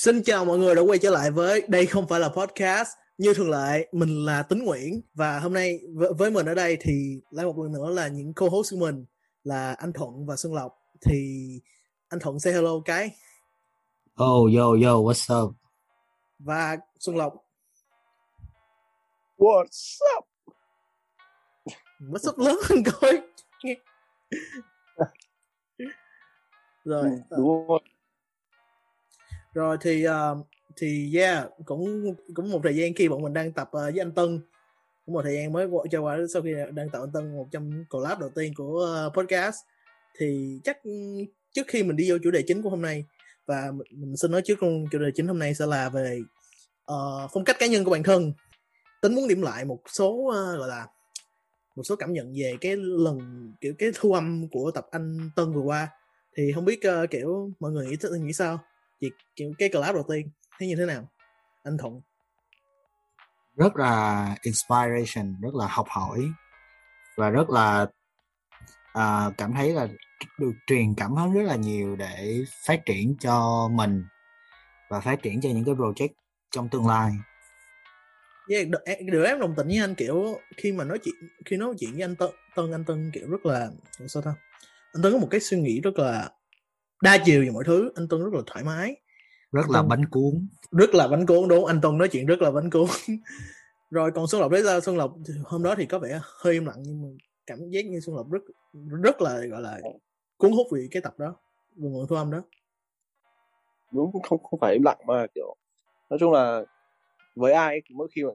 Xin chào mọi người đã quay trở lại với đây không phải là podcast. Như thường lệ mình là Tính Nguyễn và hôm nay với mình ở đây thì lại một lần nữa là những co-host của mình là anh Thuận và Xuân Lộc. Thì anh Thuận say hello cái. Oh yo yo what's up? Và Xuân Lộc. What's up? What's up? Lớn hơn coi. Rồi đúng rồi rồi thì uh, thì yeah cũng cũng một thời gian khi bọn mình đang tập uh, với anh Tân. Cũng một thời gian mới qua cho qua sau khi đang tập anh Tân một trong collab đầu tiên của uh, podcast. Thì chắc ừ, trước khi mình đi vô chủ đề chính của hôm nay và mình xin nói trước luôn chủ đề chính hôm nay sẽ là về uh, phong cách cá nhân của bản thân. Tính muốn điểm lại một số uh, gọi là một số cảm nhận về cái lần kiểu cái thu âm của tập anh Tân vừa qua. Thì không biết uh, kiểu mọi người nghĩ nghĩ sao? Việc cái collab đầu tiên thấy như thế nào? Anh thuận. Rất là inspiration rất là học hỏi và rất là uh, cảm thấy là được truyền cảm hứng rất là nhiều để phát triển cho mình và phát triển cho những cái project trong tương lai. Yeah, được em đồng tình với anh kiểu khi mà nói chuyện khi nói chuyện với anh Tân, Tân anh Tân kiểu rất là sao ta? Anh Tân có một cái suy nghĩ rất là đa chiều về mọi thứ anh Tuấn rất là thoải mái. Rất anh là bánh cuốn. Rất là bánh cuốn đúng anh Tuấn nói chuyện rất là bánh cuốn. Rồi còn Xuân Lộc đấy ra Xuân Lộc hôm đó thì có vẻ hơi im lặng nhưng mà cảm giác như Xuân Lộc rất rất là gọi là cuốn hút vì cái tập đó vừa nguồn thu âm đó. Đúng không không phải im lặng mà kiểu nói chung là với ai mỗi khi mà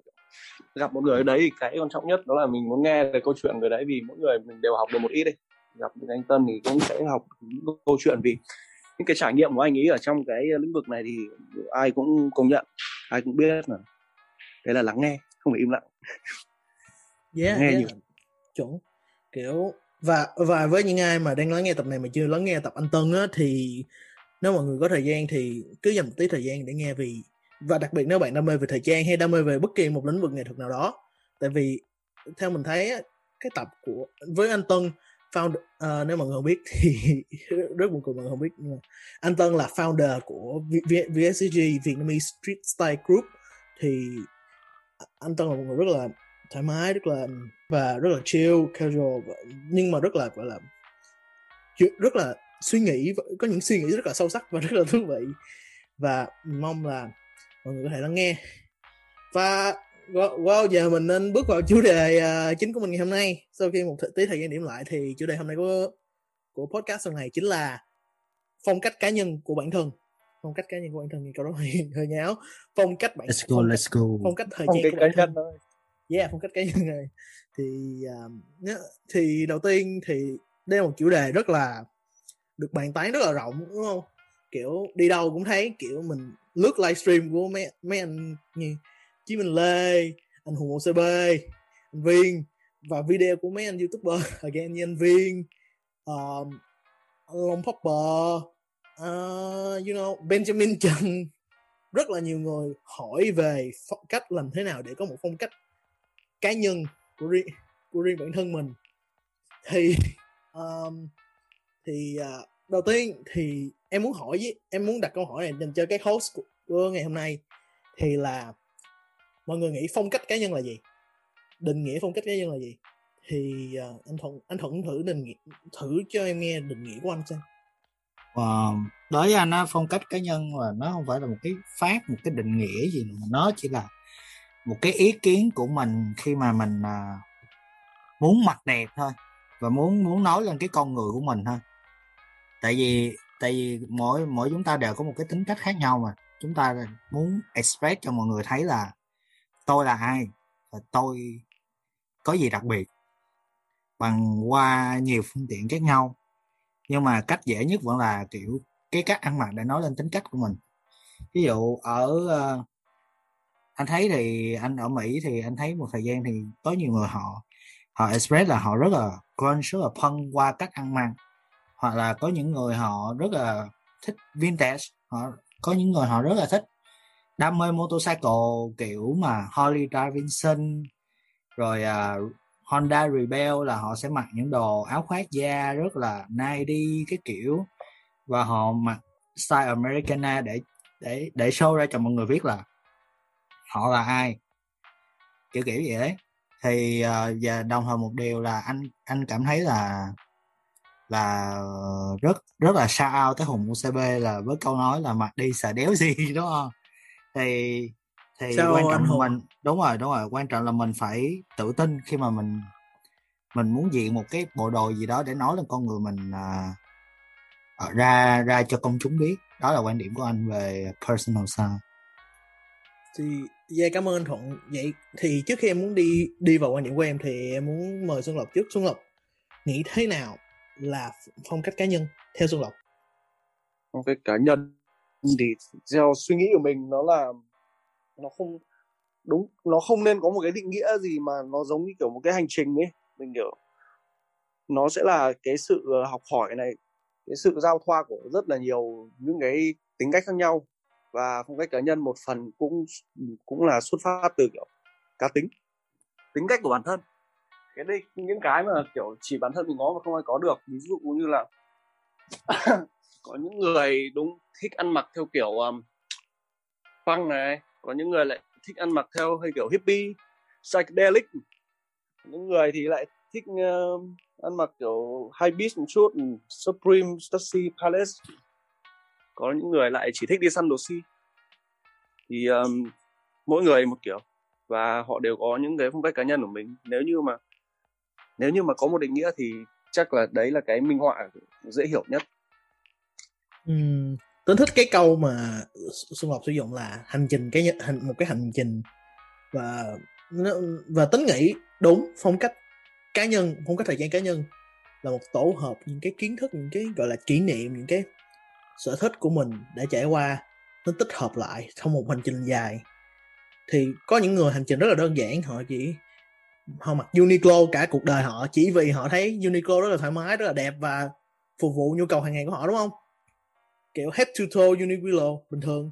gặp một người đấy thì cái quan trọng nhất đó là mình muốn nghe về câu chuyện người đấy vì mỗi người mình đều học được một ít đi gặp những anh Tân thì cũng sẽ học những câu chuyện vì những cái trải nghiệm của anh ấy ở trong cái lĩnh vực này thì ai cũng công nhận ai cũng biết mà. Đấy là lắng nghe không phải im lặng. Yeah, nghe yeah. nhiều. Chuẩn. Kiểu và và với những ai mà đang lắng nghe tập này mà chưa lắng nghe tập anh Tân á thì nếu mọi người có thời gian thì cứ dành một tí thời gian để nghe vì và đặc biệt nếu bạn đam mê về thời trang hay đam mê về bất kỳ một lĩnh vực nghệ thuật nào đó. Tại vì theo mình thấy cái tập của với anh Tân founder uh, nếu mọi người không biết thì rất buồn cười mọi người không biết nhưng mà anh Tân là founder của v- VSCG Vietnamese Street Style Group. Thì anh Tân là một người rất là thoải mái rất là và rất là chill casual nhưng mà rất là gọi là rất là suy nghĩ có những suy nghĩ rất là sâu sắc và rất là thú vị. Và mong là mọi người có thể lắng nghe. Và Wow, giờ mình nên bước vào chủ đề uh, chính của mình ngày hôm nay. Sau khi một tí thời gian điểm lại thì chủ đề hôm nay của của podcast lần này chính là phong cách cá nhân của bản thân. Phong cách cá nhân của bản thân thì câu đó hơi, hơi nháo. Phong cách bản Let's go, phong let's go. Phong cách thời gian của bản thân. Thôi. Yeah, phong cách cá nhân này. Thì uh, thì đầu tiên thì đây là một chủ đề rất là được bàn tán rất là rộng đúng không? Kiểu đi đâu cũng thấy kiểu mình lướt livestream của mấy mấy anh như Chí Minh Lê anh Hùng OCB anh Viên và video của mấy anh youtuber. Again như anh Viên um, Long Popper uh, you know Benjamin Trần. Rất là nhiều người hỏi về cách làm thế nào để có một phong cách cá nhân của riêng của riêng bản thân mình. Thì um, thì uh, đầu tiên thì em muốn hỏi với em muốn đặt câu hỏi này dành cho cái host của, của ngày hôm nay. Thì là mọi người nghĩ phong cách cá nhân là gì? Định nghĩa phong cách cá nhân là gì? Thì uh, anh thuận anh thuận thử định nghĩa thử cho em nghe định nghĩa của anh xem. Uh, đối với anh á phong cách cá nhân là nó không phải là một cái phát một cái định nghĩa gì mà nó chỉ là một cái ý kiến của mình khi mà mình uh, muốn mặc đẹp thôi và muốn muốn nói lên cái con người của mình thôi. Tại vì tại vì mỗi mỗi chúng ta đều có một cái tính cách khác nhau mà. Chúng ta muốn express cho mọi người thấy là tôi là ai và tôi có gì đặc biệt bằng qua nhiều phương tiện khác nhau. Nhưng mà cách dễ nhất vẫn là kiểu cái cách ăn mặc để nói lên tính cách của mình. Ví dụ ở uh, anh thấy thì anh ở mỹ thì anh thấy một thời gian thì có nhiều người họ họ express là họ rất là grunge rất là punk qua cách ăn mặc. Hoặc là có những người họ rất là thích vintage họ có những người họ rất là thích đam mê motorcycle kiểu mà Harley Davidson rồi uh, Honda Rebel là họ sẽ mặc những đồ áo khoác da rất là nai đi cái kiểu. Và họ mặc style Americana để để để show ra cho mọi người biết là họ là ai. Kiểu kiểu vậy đấy. Thì uh, và đồng thời một điều là anh anh cảm thấy là là rất rất là sao tới hùng UCB là với câu nói là mặc đi xà đéo gì đúng không? Thì thì sao quan trọng là mình đúng rồi đúng rồi quan trọng là mình phải tự tin khi mà mình mình muốn diện một cái bộ đồ gì đó để nói lên con người mình uh, ra ra cho công chúng biết. Đó là quan điểm của anh về personal style. Thì yeah, cảm ơn anh thuận. Vậy thì trước khi em muốn đi đi vào quan điểm của em thì em muốn mời xuân lộc trước. Xuân lộc nghĩ thế nào là phong cách cá nhân theo xuân lộc? Phong cách cá nhân thì theo suy nghĩ của mình nó là nó không đúng nó không nên có một cái định nghĩa gì mà nó giống như kiểu một cái hành trình ấy. Mình kiểu nó sẽ là cái sự ờ, học hỏi này cái sự giao thoa của rất là nhiều những cái tính cách khác nhau và phong cách cá nhân một phần cũng cũng là xuất phát từ kiểu cá tính tính cách của bản thân. Cái đây những cái mà kiểu chỉ bản thân mình có mà không ai có được ví dụ như là có những người đúng thích ăn mặc theo kiểu um, punk này có những người lại thích ăn mặc theo hơi kiểu hippie psychedelic. Những người thì lại thích uh, ăn mặc kiểu high beast một chút ừ, supreme stacy palace. Có những người lại chỉ thích đi săn đồ si. Thì um, mỗi người một kiểu và họ đều có những cái phong cách cá nhân của mình. Nếu như mà nếu như mà có một định nghĩa thì chắc là đấy là cái minh họa dễ hiểu nhất uhm, tính thích cái câu mà xuân Lộc sử dụng là hành trình cái hành một cái hành trình và và tính nghĩ đúng phong cách cá nhân phong cách thời gian cá nhân là một tổ hợp những cái kiến thức những cái gọi là kỷ niệm những cái sở thích của mình đã trải qua nó tích hợp lại trong một hành trình dài. Thì có những người hành trình rất là đơn giản họ chỉ họ mặc Uniqlo cả cuộc đời họ chỉ vì họ thấy Uniqlo rất là thoải mái rất là đẹp và phục vụ nhu cầu hàng ngày của họ đúng không? Kiểu head to toe Uniqlo bình thường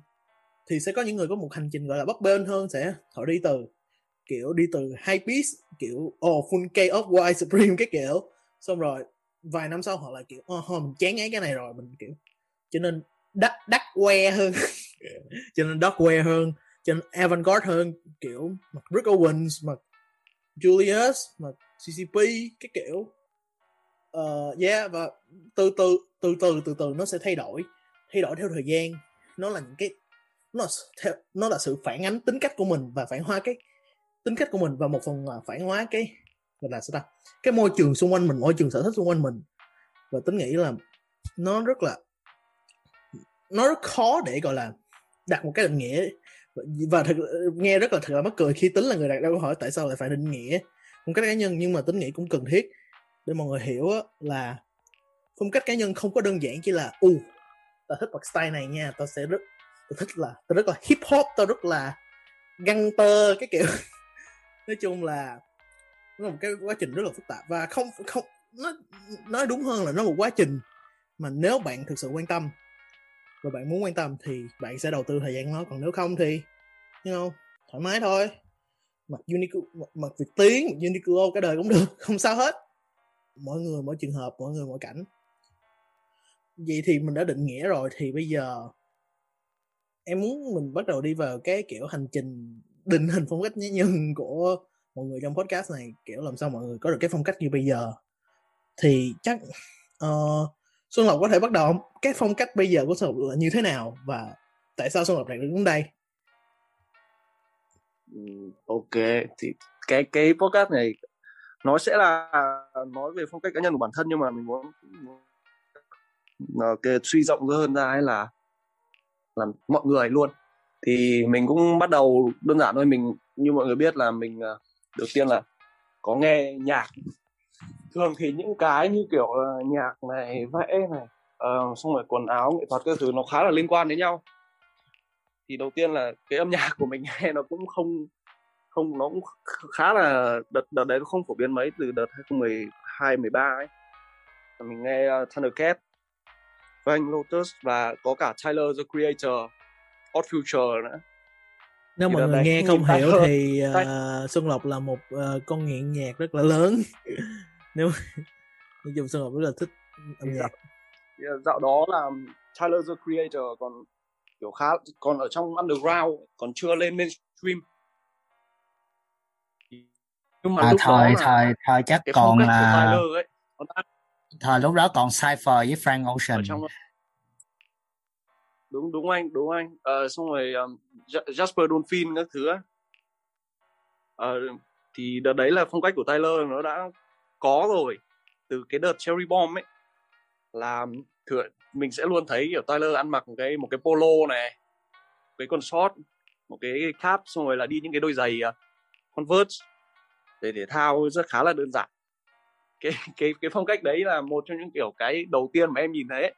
thì sẽ có những người có một hành trình gọi là bấp bênh hơn sẽ họ đi từ kiểu đi từ high piece kiểu oh full off white supreme cái kiểu. Xong rồi vài năm sau họ lại kiểu oh, mình chán ấy cái này rồi mình kiểu cho nên đắt đắt que hơn. Cho nên dark que hơn cho nên avantgarde hơn kiểu mặc Rick Owens mặc Julius mặc CCP cái kiểu. Uh, yeah và từ từ từ từ từ từ nó sẽ thay đổi thay đổi theo thời gian. Nó là những cái nó là theo nó là sự phản ánh tính cách của mình và phản hóa cái tính cách của mình và một phần là phản hóa cái gọi là sao ta? Cái môi trường xung quanh mình môi trường sở thích xung quanh mình. Và tính nghĩ là nó rất là nó rất khó để gọi là đặt một cái định nghĩa. Và thật nghe rất là thật là mắc cười khi tính là người đặt ra câu hỏi tại sao lại phải định nghĩa phong cách cá nhân nhưng mà tính nghĩ cũng cần thiết để mọi người hiểu là phong cách cá nhân không có đơn giản chỉ là u uh, tao thích một style này nha tao sẽ rất tao thích là tao rất là hip hop tao rất là găng tơ cái kiểu. Nói chung là nó là một cái quá trình rất là phức tạp và không không nó nói đúng hơn là nó một quá trình mà nếu bạn thực sự quan tâm và bạn muốn quan tâm thì bạn sẽ đầu tư thời gian nó còn nếu không thì you know, thoải mái thôi. Mặc Uniqlo mặc Việt Tiến mặc Uniqlo cái đời cũng được không sao hết. Mỗi người mỗi trường hợp mỗi người mỗi cảnh vậy thì mình đã định nghĩa rồi thì bây giờ em muốn mình bắt đầu đi vào cái kiểu hành trình định hình phong cách nhân của mọi người trong podcast này kiểu làm sao mọi người có được cái phong cách như bây giờ. Thì chắc uh, Xuân Lộc có thể bắt đầu cái phong cách bây giờ của Xuân Lộc là như thế nào và tại sao Xuân Lộc lại đứng đây? Ừ, ok thì cái cái podcast này nó sẽ là nói về phong cách cá nhân của bản thân nhưng mà mình muốn, muốn Ờ, cái suy rộng hơn ra ấy là là mọi người luôn. Thì mình cũng bắt đầu đơn giản thôi mình như mọi người biết là mình ờ, đầu tiên là có nghe nhạc. Thường thì những cái như kiểu uh, nhạc này vẽ này uh, xong rồi quần áo nghệ thuật các thứ nó khá là liên quan đến nhau. Thì đầu tiên là cái âm nhạc của mình nghe nó cũng không không nó cũng khá là đợt đợt đấy nó không phổ biến mấy từ đợt 2012 13 ấy. Mình nghe uh, Thundercat Frank Lotus và có cả Tyler the Creator Odd Future nữa. Nếu mọi người nghe không hiểu thì uh, Xuân Lộc là một uh, con nghiện nhạc rất là lớn. Nếu nói chung Xuân Lộc rất là thích âm nhạc. Dạo, dạo đó là Tyler the Creator còn kiểu khá còn ở trong underground còn chưa lên mainstream. Nhưng mà à, lúc thời đó thời thời chắc còn là ấy, thời lúc đó còn Cypher với Frank Ocean. trong... đúng đúng anh đúng anh. Uh, xong rồi um, Jasper Dolphin các thứ uh, thì đợt đấy là phong cách của Tyler nó đã có rồi. Từ cái đợt Cherry Bomb ấy là thừa mình sẽ luôn thấy kiểu Tyler ăn mặc một cái một cái polo này cái con short một cái cap xong rồi là đi những cái đôi giày uh, Converse. Để thể thao rất khá là đơn giản cái cái cái phong cách đấy là một trong những kiểu cái đầu tiên mà em nhìn thấy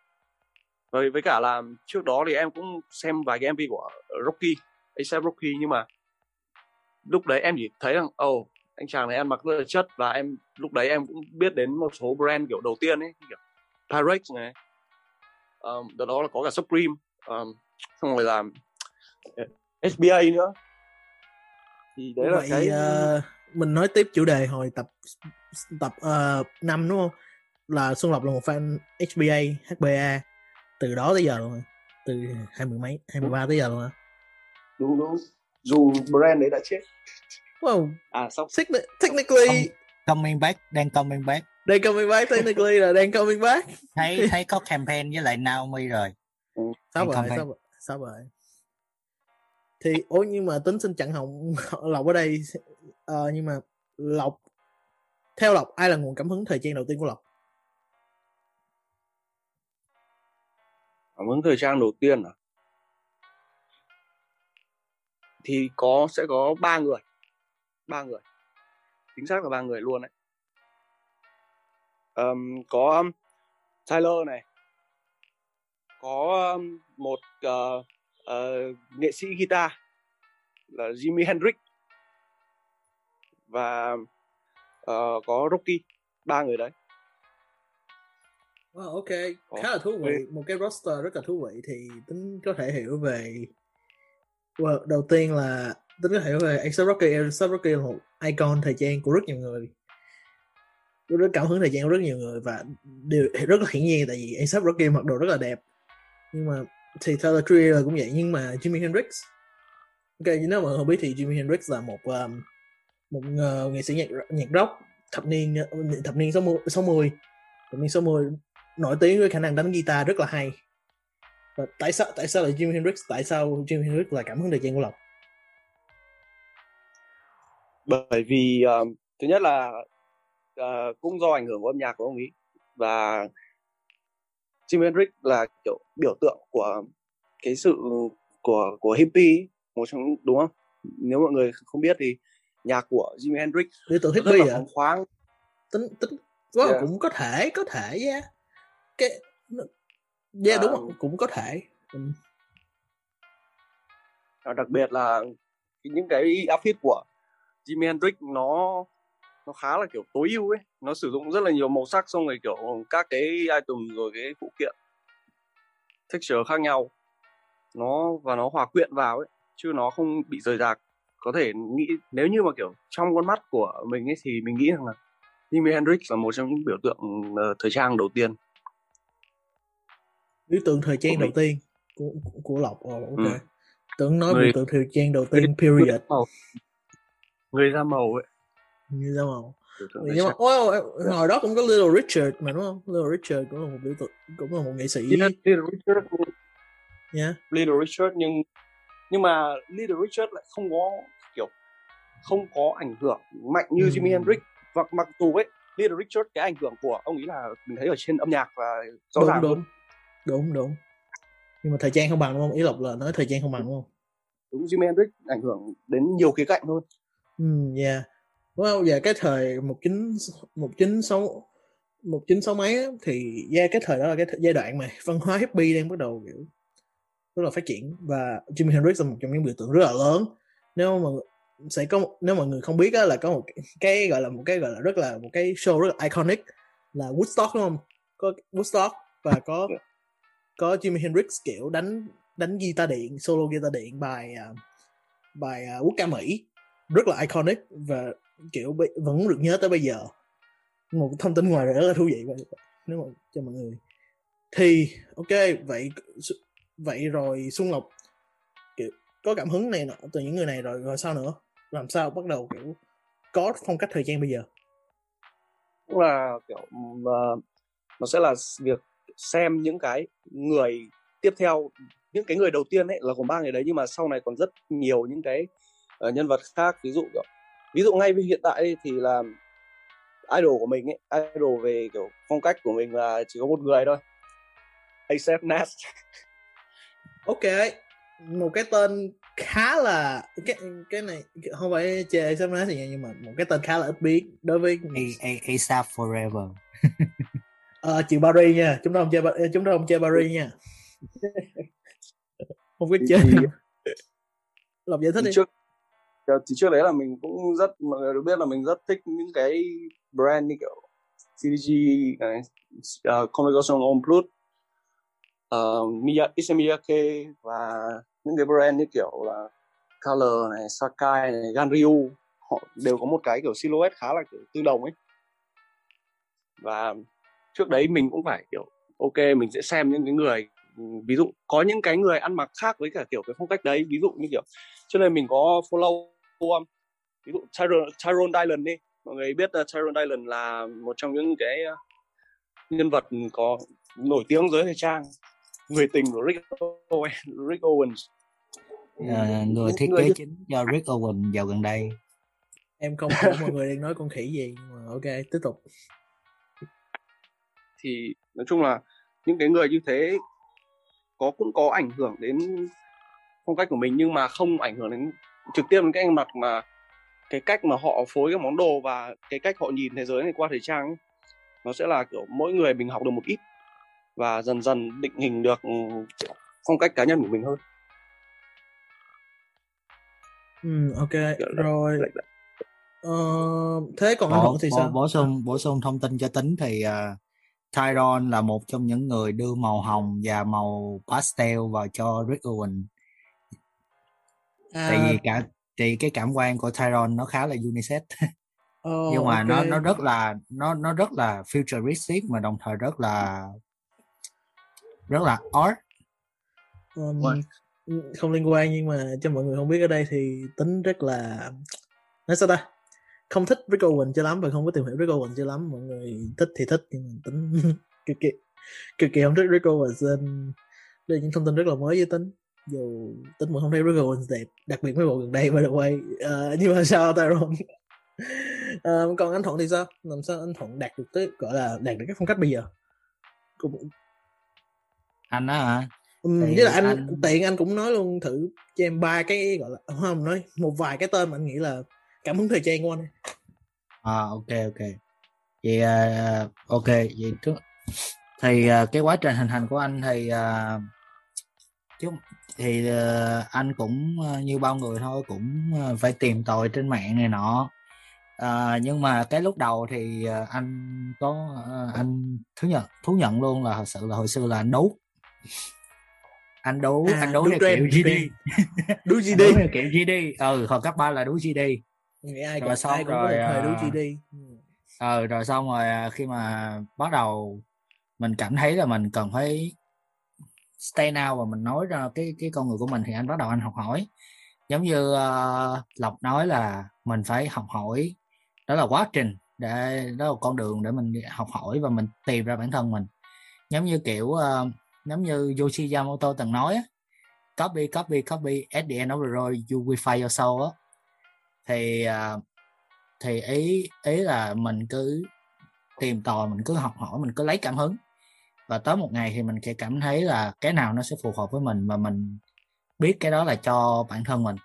rồi với cả là trước đó thì em cũng xem vài cái MV của Rocky ASAP Rocky nhưng mà lúc đấy em chỉ thấy rằng oh anh chàng này ăn mặc rất là chất và em lúc đấy em cũng biết đến một số brand kiểu đầu tiên ấy kiểu Pyrex này. Um, đó, đó là có cả Supreme um, xong rồi là SBA nữa. Thì đấy Vậy, là cái uh, mình nói tiếp chủ đề hồi tập tập uh, 5 đúng không? Là Xuân Lộc là một fan HBA HBA từ đó tới giờ luôn từ hai mươi mấy hai mươi ba tới giờ luôn hả đúng đúng. Dù brand đấy đã chết. Wow. À xong. Technically coming back đang coming back. Đang coming back technically là đang coming back. Thấy thấy có campaign với lại Naomi rồi. Ừ. sao rồi sao rồi thì ủa nhưng mà tính xin chặn hồng lộc ở đây uh, nhưng mà lộc theo lộc ai là nguồn cảm hứng thời trang đầu tiên của lộc? Cảm hứng thời trang đầu tiên à? Thì có sẽ có ba người. Ba người. Chính xác là ba người luôn đấy. Um, có um, Tyler này. Có um, một uh, uh, nghệ sĩ guitar là Jimi Hendrix. Và uh, có Rocky ba người đấy. Wow, ok, có. khá là thú vị, một cái roster rất là thú vị thì tính có thể hiểu về well, đầu tiên là tính có thể hiểu về A$AP Rocky, A$AP Rocky là một icon thời trang của rất nhiều người. Rất cảm hứng thời trang của rất nhiều người và điều rất là hiển nhiên tại vì A$AP Rocky mặc đồ rất là đẹp. Nhưng mà thì Tyler Creator cũng vậy nhưng mà Jimi Hendrix. Ok nếu mà không biết thì Jimi Hendrix là một um, một uh, nghệ sĩ nhạc nhạc rock thập niên ờ, thập niên 60 60 thập niên 60 nổi tiếng với khả năng đánh guitar rất là hay. Và tại sao tại sao lại Jimi Hendrix tại sao Jimi Hendrix là cảm hứng thời trang của Lộc? Bởi vì uh, thứ nhất là uh, cũng do ảnh hưởng của âm nhạc của ông ấy. Và Jimi Hendrix là kiểu biểu tượng của cái sự của của hippie một trong đúng không? Nếu mọi người không biết thì nhạc của Jimi Hendrix. Biểu tượng hippie à khoáng. Tính tính well, yeah. cũng có thể có thể yeah. cái yeah, à, đúng không cũng có thể. Ừ. đặc biệt là những cái outfit của Jimi Hendrix nó nó khá là kiểu tối ưu ấy. Nó sử dụng rất là nhiều màu sắc xong rồi kiểu các cái item rồi cái phụ kiện texture khác nhau. Nó và nó hòa quyện vào ấy chứ nó không bị rời rạc có thể nghĩ nếu như mà kiểu trong con mắt của mình ấy thì mình nghĩ rằng là Jimi Hendrix là một trong những biểu tượng uh, thời trang đầu tiên. Biểu tượng thời trang đầu tiên của của, của lộc oh, ok. Ừ. tưởng nói người, biểu tượng thời trang đầu tiên period. người da màu ấy. Người da màu. Nhưng mà wow, hồi đó cũng có Little Richard mà đúng không? Little Richard cũng là một biểu tượng cũng là một nghệ sĩ. Yeah, Little Richard yeah. Little Richard nhưng nhưng mà Little Richard lại không có không có ảnh hưởng mạnh như ừ. Jimi Hendrix và mặc dù ấy Little Richard cái ảnh hưởng của ông ấy là mình thấy ở trên âm nhạc và rõ đúng, ràng. đúng. đúng đúng. Nhưng mà thời trang không bằng đúng không? Ý lộc là nói thời trang không bằng đúng không? Đúng Jimi Hendrix ảnh hưởng đến nhiều khía cạnh hơn. Ừ yeah wow và cái thời một chín một chín sáu một chín sáu mấy á, thì yeah, cái thời đó là cái giai đoạn mà văn hóa hippie đang bắt đầu kiểu rất là phát triển. Và Jimi Hendrix là một trong những biểu tượng rất là lớn. Nếu mà sẽ có nếu mọi người không biết á, là có một cái gọi là một cái gọi là rất là một cái show rất là iconic là Woodstock đúng không? Có Woodstock và có có Jimi Hendrix kiểu đánh đánh guitar điện solo guitar điện bài uh, bài uh, quốc ca Mỹ. Rất là iconic và kiểu vẫn được nhớ tới bây giờ. Một thông tin ngoài rất là thú vị nếu mà cho mọi người. Thì ok vậy vậy rồi Xuân Lộc có cảm hứng này từ những người này rồi rồi sao nữa làm sao bắt đầu kiểu có phong cách thời gian bây giờ? Cũng là kiểu uh, nó sẽ là việc xem những cái người tiếp theo những cái người đầu tiên ấy là gồm ba người đấy nhưng mà sau này còn rất nhiều những cái uh, nhân vật khác. Ví dụ kiểu ví dụ ngay hiện tại thì là idol của mình ấy idol về kiểu phong cách của mình là chỉ có một người thôi ASAP Nast. Ok một cái tên khá là cái cái này không phải chê ASAP Nast gì nhưng mà một cái tên khá là ít biết đối với ASAP Forever. Ờ chị Barry nha chúng ta không chơi chúng ta không chơi Barry nha. Không biết chơi lộc giải thích đi. trước thì trước đấy là mình cũng rất mọi người được biết là mình rất thích những cái brand như kiểu CDG này uh, Communication on Plus uh, Miya, Isemiyake và những cái brand như kiểu là Color này, Sakai này, Ganryu họ đều có một cái kiểu silhouette khá là kiểu tương đồng ấy. Và trước đấy mình cũng phải kiểu ok mình sẽ xem những cái người ví dụ có những cái người ăn mặc khác với cả kiểu cái phong cách đấy ví dụ như kiểu cho nên mình có follow um, ví dụ Tyrone, Tyrone Dylan đi. Mọi người biết uh, Tyrone Dylan là một trong những cái uh, nhân vật có nổi tiếng giới thời trang người tình của Rick, Owen, Rick Owens. À, người thiết người... kế chính cho Rick Owens vào gần đây. Em không hiểu mọi người đang nói con khỉ gì nhưng mà ok tiếp tục. Thì nói chung là những cái người như thế có cũng có ảnh hưởng đến phong cách của mình nhưng mà không ảnh hưởng đến trực tiếp đến cái mặc mà cái cách mà họ phối cái món đồ và cái cách họ nhìn thế giới này qua thời trang ấy, nó sẽ là kiểu mỗi người mình học được một ít và dần dần định hình được ừ, phong cách cá nhân của mình hơn ừ ok kiểu rồi lại, lại. Ờ, thế còn anh Thuận thì sao bổ sung bổ sung thông tin cho tính thì uh, Tyron là một trong những người đưa màu hồng và màu pastel vào cho Rick Owen à. tại vì cả thì cái cảm quan của Tyron nó khá là unisex oh, nhưng mà okay. nó nó rất là nó nó rất là futuristic mà đồng thời rất là rất là art. Um, không liên quan nhưng mà cho mọi người không biết ở đây thì tính rất là nói sao ta? Không thích Rick Owen cho lắm và không có tìm hiểu Rick Owen cho lắm. Mọi người thích thì thích nhưng mà tính cực kỳ cực kỳ không thích Rick Owens nên đây những thông tin rất là mới với tính. Dù tính mà không thấy Rick Owens đẹp đặc biệt mấy bộ gần đây by the way. Uh, nhưng mà sao Tyrone uh, còn anh Thuận thì sao? Làm sao anh Thuận đạt được tới gọi là đạt được cái phong cách bây giờ? Cũng anh á hả? Ừ, với lại anh, anh tiện anh cũng nói luôn thử cho em ba cái gọi là không nói một vài cái tên mà anh nghĩ là cảm hứng thời trang của anh à ok ok. Vậy uh, ok vậy trước thì uh, cái quá trình hình thành của anh thì uh, chứ thì uh, anh cũng uh, như bao người thôi cũng uh, phải tìm tòi trên mạng này nọ. Uh, nhưng mà cái lúc đầu thì uh, anh có uh, anh thú nhận thú nhận luôn là thật sự là hồi xưa là anh đấu anh đấu à, anh đấu theo kiểu GD đấu GD theo kiểu GD ừ hồi cấp ba là đấu GD ai rồi xong ai rồi thời đấu GD ờ rồi xong rồi khi mà bắt đầu mình cảm thấy là mình cần phải stay now và mình nói ra cái cái con người của mình thì anh bắt đầu anh học hỏi. Giống như uh, lộc nói là mình phải học hỏi. Đó là quá trình để đó là con đường để mình học hỏi và mình tìm ra bản thân mình. Giống như kiểu uh, giống như Yoshi Yamamoto từng nói copy copy copy at the end of the road you will find your soul á. Thì à, thì ý ý là mình cứ tìm tòi mình cứ học hỏi mình cứ lấy cảm hứng. Và tới một ngày thì mình sẽ cảm thấy là cái nào nó sẽ phù hợp với mình và mình biết cái đó là cho bản thân mình.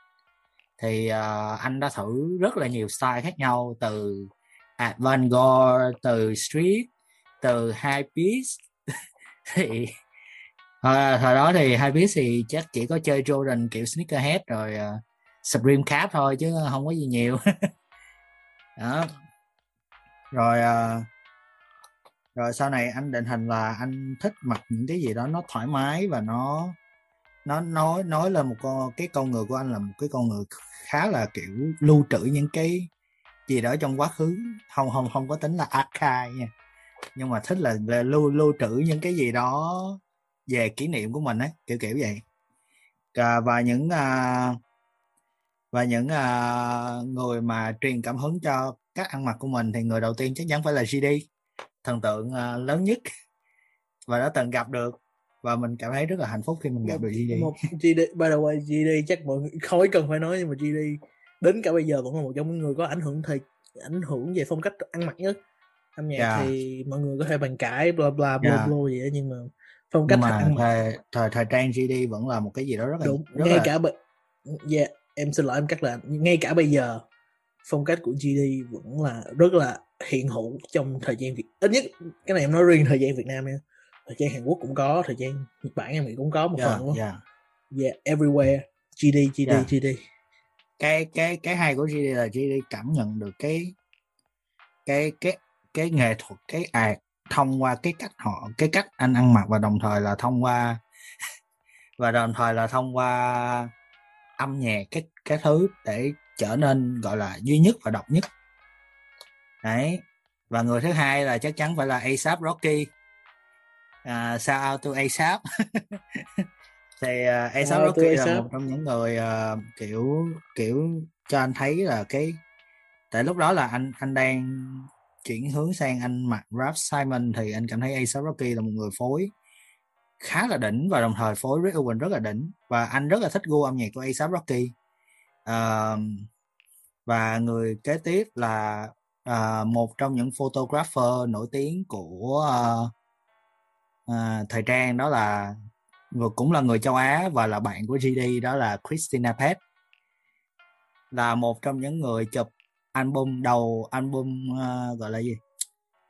Thì uh, anh đã thử rất là nhiều style khác nhau từ avant-garde từ street từ high piece thì Ờ, à, thời đó thì hai biết thì chắc chỉ có chơi Jordan kiểu sneakerhead rồi uh, Supreme Cap thôi chứ không có gì nhiều. Đó. Rồi uh, rồi sau này anh định hình là anh thích mặc những cái gì đó nó thoải mái và nó nó nói nói là một con cái con người của anh là một cái con người khá là kiểu lưu trữ những cái gì đó trong quá khứ. Không không không có tính là archive nha. Nhưng mà thích là là lưu lưu trữ những cái gì đó về kỷ niệm của mình ấy kiểu kiểu vậy à, và những à, và những à, người mà truyền cảm hứng cho cách ăn mặc của mình thì người đầu tiên chắc chắn phải là GD thần tượng à, lớn nhất và đã từng gặp được và mình cảm thấy rất là hạnh phúc khi mình gặp được GD. Một GD by the way GD chắc mọi người không cần phải nói nhưng mà GD đến cả bây giờ vẫn là một trong những người có ảnh hưởng thời ảnh hưởng về phong cách ăn mặc nhất âm nhạc yeah. thì mọi người có thể bàn cãi bla bla bla yeah. bla gì đó nhưng mà phong cách mà ăn thời, thời thời trang GD vẫn là một cái gì đó rất là đúng rất ngay là... cả bây yeah, em xin lỗi em cắt là ngay cả bây giờ phong cách của GD vẫn là rất là hiện hữu trong thời gian Việt ít nhất cái này em nói riêng thời gian Việt Nam nha thời gian Hàn Quốc cũng có thời gian Nhật Bản em nghĩ cũng có một yeah, phần đúng không? Yeah. yeah everywhere GD GD yeah. GD cái cái cái hay của GD là GD cảm nhận được cái cái cái cái nghệ thuật cái art thông qua cái cách họ cái cách anh ăn mặc và đồng thời là thông qua và đồng thời là thông qua âm nhạc cái cái thứ để trở nên gọi là duy nhất và độc nhất. Đấy. Và người thứ hai là chắc chắn phải là ASAP Rocky. À, out to ASAP thì uh, ASAP Rocky là một trong những người uh, kiểu kiểu cho anh thấy là cái tại lúc đó là anh anh đang chuyển hướng sang anh mặc rap Simon thì anh cảm thấy ASAP Rocky là một người phối khá là đỉnh và đồng thời phối Rick Owen rất là đỉnh và anh rất là thích gu âm nhạc của ASAP Rocky. Uh, và người kế tiếp là uh, một trong những photographer nổi tiếng của uh, uh, thời trang đó là cũng là người châu Á và là bạn của GD đó là Christina Pet là một trong những người chụp album đầu album uh, gọi là gì?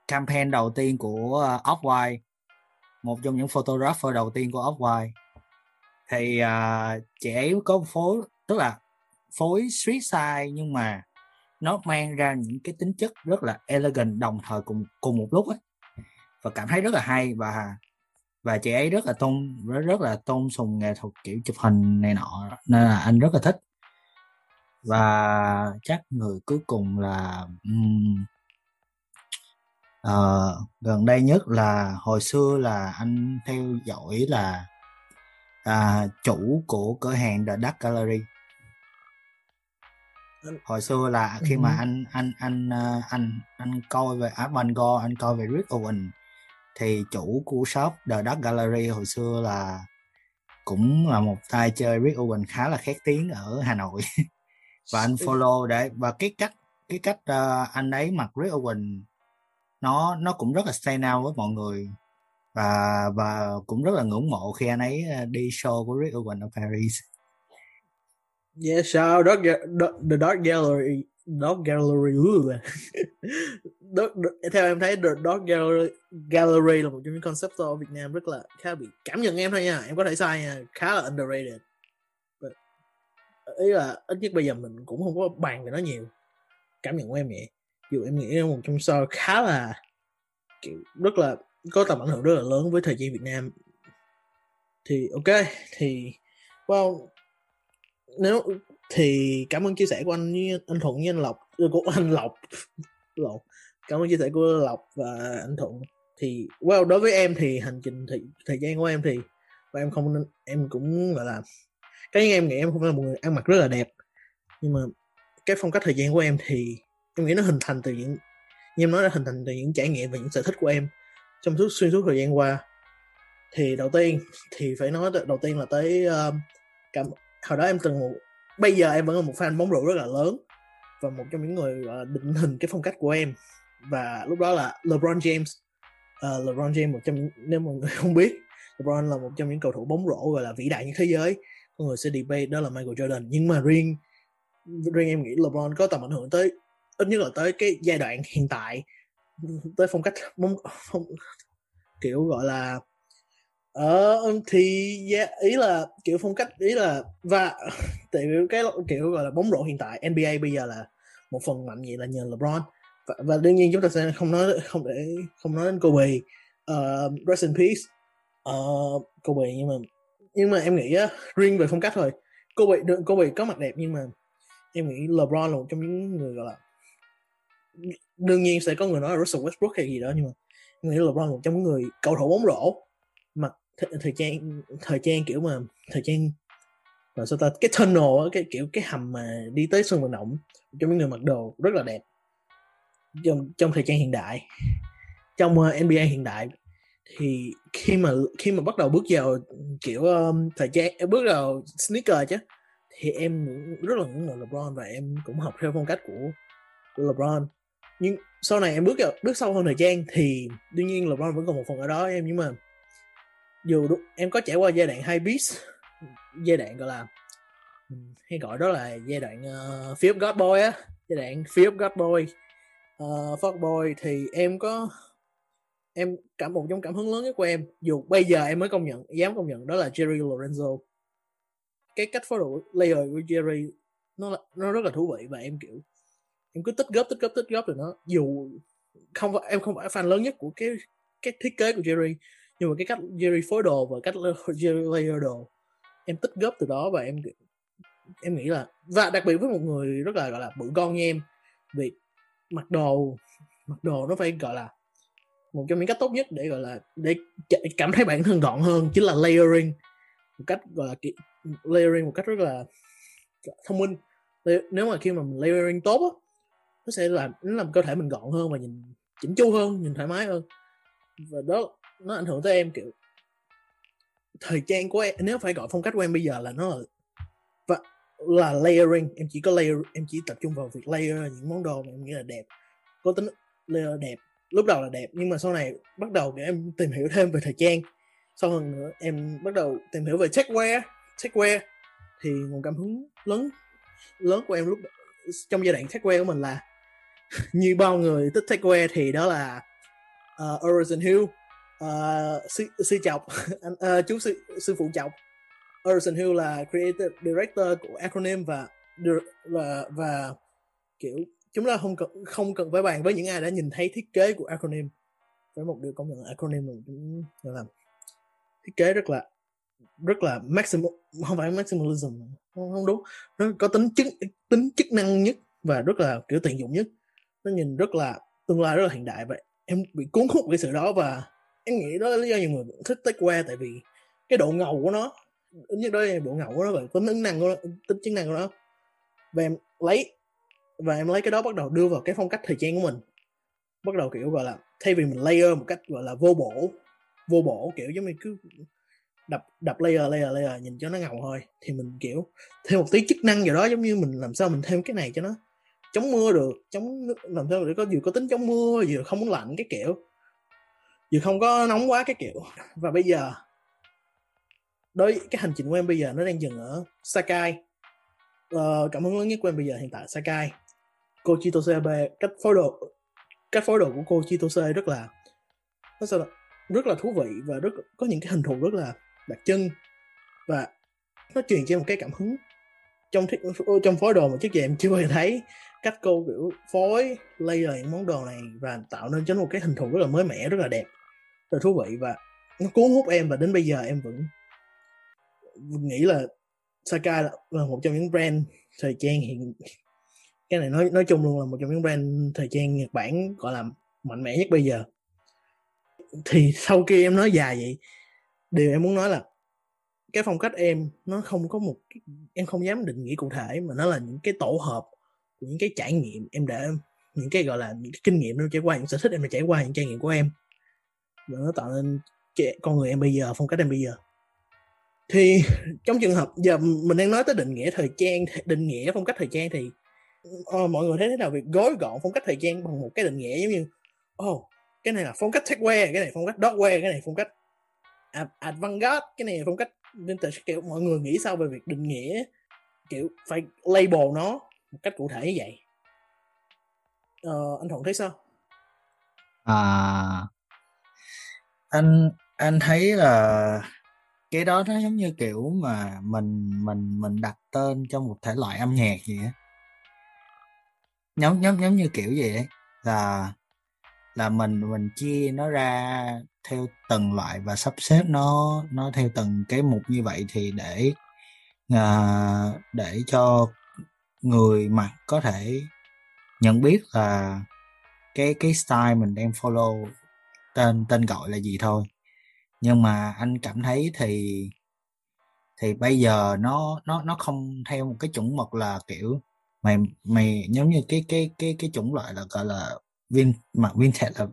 Campaign đầu tiên của ờ, uh, Off-White một trong những photographer đầu tiên của Off-White thì uh, chị ấy có phối tức là phối street style nhưng mà nó mang ra những cái tính chất rất là elegant đồng thời cùng cùng một lúc ấy. Và cảm thấy rất là hay và và chị ấy rất là tôn rất, rất là tôn sùng nghệ thuật kiểu chụp hình này nọ. Nên là anh rất là thích và chắc người cuối cùng là um, uh, gần đây nhất là hồi xưa là anh theo dõi là uh, chủ của cửa hàng The Dark Gallery. Hồi xưa là khi mà anh anh anh anh anh, anh coi về Urban Gore anh coi về Rick Owen thì chủ của shop The Dark Gallery hồi xưa là cũng là một tay chơi Rick Owen khá là khét tiếng ở Hà Nội và anh follow để và cái cách cái cách uh, anh ấy mặc Rick Owen nó nó cũng rất là stand out với mọi người. Và và cũng rất là ngưỡng mộ khi anh ấy ờ, đi show của Rick Owen ở Paris. Yeah, shout out The Dark Gallery Dog Gallery Dog, theo em thấy The Dog Gallery, Gallery là một trong những concept ở Việt Nam rất là khá bị cảm nhận em thôi nha. Em có thể sai nha khá là underrated ý là ít nhất bây giờ mình cũng không có bàn về nó nhiều, cảm nhận của em vậy. Dù em nghĩ một trong store khá là, kiểu, rất là có tầm ảnh hưởng rất là lớn với thời gian Việt Nam. Thì ok, thì, wow. Nếu, thì cảm ơn chia sẻ của anh với anh Thuận với anh Lộc ừ, của anh Lộc Lộc. Cảm ơn chia sẻ của Lộc và anh Thuận. Thì, wow, đối với em thì hành trình thì thời gian của em thì và em không, em cũng, gọi là cái em nghĩ em không phải là một người ăn mặc rất là đẹp. Nhưng mà cái phong cách thời gian của em thì em nghĩ nó hình thành từ những như em nói là hình thành từ những trải nghiệm và những sở thích của em. Trong suốt xuyên suốt thời gian qua thì đầu tiên thì phải nói đầu tiên là tới uh, cảm hồi đó em từng một bây giờ em vẫn là một fan bóng rổ rất là lớn và một trong những người uh, định hình cái phong cách của em. Và lúc đó là LeBron James. Uh, LeBron James một trong những nếu mọi người không biết LeBron là một trong những cầu thủ bóng rổ gọi là vĩ đại nhất thế giới mọi người sẽ debate đó là Michael Jordan. Nhưng mà riêng riêng em nghĩ LeBron có tầm ảnh hưởng tới ít nhất là tới cái giai đoạn hiện tại tới phong cách bóng phong, kiểu gọi là ờ thì yeah, ý là kiểu phong cách ý là và tại vì cái kiểu gọi là bóng rổ hiện tại NBA bây giờ là một phần mạnh vậy là nhờ LeBron. Và, và đương nhiên chúng ta sẽ không nói không để không nói đến Kobe. Uh, rest in peace. Uh, Kobe nhưng mà nhưng mà em nghĩ á riêng về phong cách thôi. Cô bị cô bị có mặt đẹp nhưng mà em nghĩ LeBron là một trong những người gọi là đương nhiên sẽ có người nói là Russell Westbrook hay gì đó nhưng mà em nghĩ LeBron là một trong những người cầu thủ bóng rổ. Th- thời trang thời trang kiểu mà thời trang rồi sao ta cái tunnel cái kiểu cái hầm mà đi tới sân vận động cho những người mặc đồ rất là đẹp. Trong trong thời trang hiện đại trong ờ, uh, NBA hiện đại thì khi mà khi mà bắt đầu bước vào kiểu um, thời trang bước vào sneaker chứ thì em rất là ngưỡng mộ LeBron và em cũng học theo phong cách của, của LeBron. Nhưng sau này em bước vào bước sâu hơn thời gian thì đương nhiên LeBron vẫn còn một phần ở đó em. Nhưng mà dù em có trải qua giai đoạn hai beast giai đoạn gọi là hay gọi đó là giai đoạn uh, Fear God Boy á giai đoạn Fear God Boy ờ, uh, Fuck Boy thì em có em cảm, một trong cảm hứng lớn nhất của em, dù bây giờ em mới công nhận, dám công nhận đó là Jerry Lorenzo. Cái cách phối đồ layer của Jerry nó nó rất là thú vị và em, kiểu, em cứ tích góp tích góp tích góp rồi nó, dù không phải, em không phải fan lớn nhất của cái cái thiết kế của Jerry, nhưng mà cái cách Jerry phối đồ và cách Jerry layer đồ, em tích góp từ đó và em em nghĩ là, và đặc biệt với một người rất là, gọi là, bự con như em, việc mặc đồ mặc đồ nó phải, gọi là một trong những cách tốt nhất để, gọi là, để cảm thấy bản thân gọn hơn chính là layering. Một cách, gọi là layering một cách rất là thông minh. Nếu mà khi mà mình layering tốt á, nó sẽ làm, nó làm cơ thể mình gọn hơn và nhìn chỉnh chu hơn, nhìn thoải mái hơn. Và đó, nó ảnh hưởng tới em, kiểu, thời trang của em. Nếu phải gọi phong cách của em bây giờ là nó là, và, là layering. Em chỉ có layer, em chỉ tập trung vào việc layer những món đồ mà em nghĩ là đẹp. Có tính layer đẹp lúc đầu là đẹp nhưng mà sau này bắt đầu để em tìm hiểu thêm về thời trang. Sau hơn nữa em bắt đầu tìm hiểu về techwear techwear thì nguồn cảm hứng lớn lớn của em lúc trong giai đoạn techwear của mình là như bao người thích techwear thì đó là uh, Orison Hill uh, sư, sư chọc uh, chú sư, sư phụ chọc. Orison Hill là creative director của acronym và và và kiểu chúng ta không cần không cần phải bàn với những ai đã nhìn thấy thiết kế của acronym. Với một điều công nhận acronym là chúng làm. Thiết kế rất là rất là maximum không phải maximalism không, không đúng. Nó có tính chức tính chức năng nhất và rất là kiểu tiện dụng nhất. Nó nhìn rất là tương lai rất là hiện đại vậy. Em bị cuốn hút cái sự đó và em nghĩ đó là lý do nhiều người thích techwear tại vì cái độ ngầu của nó nhất đó là độ ngầu của nó và tính năng của nó tính chức năng của nó. Và em lấy và em lấy cái đó bắt đầu đưa vào cái phong cách thời trang của mình. Bắt đầu kiểu gọi là thay vì mình layer một cách gọi là vô bổ vô bổ kiểu giống như cứ đập đập layer layer layer nhìn cho nó ngầu thôi thì mình kiểu thêm một tí chức năng vào đó giống như mình làm sao mình thêm cái này cho nó chống mưa được chống nước làm sao để có vừa có tính chống mưa vừa không muốn lạnh cái kiểu vừa không có nóng quá cái kiểu. Và bây giờ đối cái hành trình của em bây giờ nó đang dừng ở Sakai. Uh, cảm hứng lớn nhất của em bây giờ hiện tại Sakai cô Chitose Abe cách phối đồ cách phối đồ của cô Chitose rất là nó sao là rất là thú vị và rất có những cái hình thù rất là đặc trưng. Và nó truyền cho em một cái cảm hứng trong thiết, trong phối đồ mà trước giờ em chưa bao giờ thấy. Cách cô kiểu phối layer những món đồ này và tạo nên cho nó một cái hình thù rất là mới mẻ rất là đẹp rất là thú vị và nó cuốn hút em và đến bây giờ em vẫn nghĩ là Sakai là, là một trong những brand thời trang hiện cái này nói nói chung luôn là một trong những brand thời trang Nhật Bản gọi là mạnh mẽ nhất bây giờ. Thì sau khi em nói dài vậy, điều em muốn nói là cái phong cách em nó không có một em không dám định nghĩa cụ thể mà nó là những cái tổ hợp của những cái trải nghiệm em đã, những cái gọi là những cái kinh nghiệm nó trải qua, những sở thích em đã trải qua, những trải nghiệm của em. Và nó tạo nên con người em bây giờ, phong cách em bây giờ. Thì trong trường hợp, giờ mình đang nói tới định nghĩa thời trang, định nghĩa phong cách thời trang thì uh, mọi người thấy thế nào? Việc gói gọn phong cách thời trang bằng một cái định nghĩa giống như oh cái này là phong cách techwear cái này phong cách dogwear cái này phong cách avant-garde cái này phong cách vintage. Kiểu mọi người nghĩ sao về việc định nghĩa kiểu phải label nó một cách cụ thể như vậy? Ờ, anh thuận thấy sao? À anh anh thấy là cái đó nó giống như kiểu mà mình mình mình đặt tên cho một thể loại âm nhạc vậy á giống giống giống như kiểu gì ấy. Là là mình mình chia nó ra theo từng loại và sắp xếp nó nó theo từng cái mục như vậy thì để à, để cho người mặc có thể nhận biết là cái cái style mình đang follow tên tên gọi là gì thôi. Nhưng mà anh cảm thấy thì thì bây giờ nó nó nó không theo một cái chuẩn mực là kiểu mày mày giống như cái cái cái cái chủng loại là, gọi là viên mặt vintage là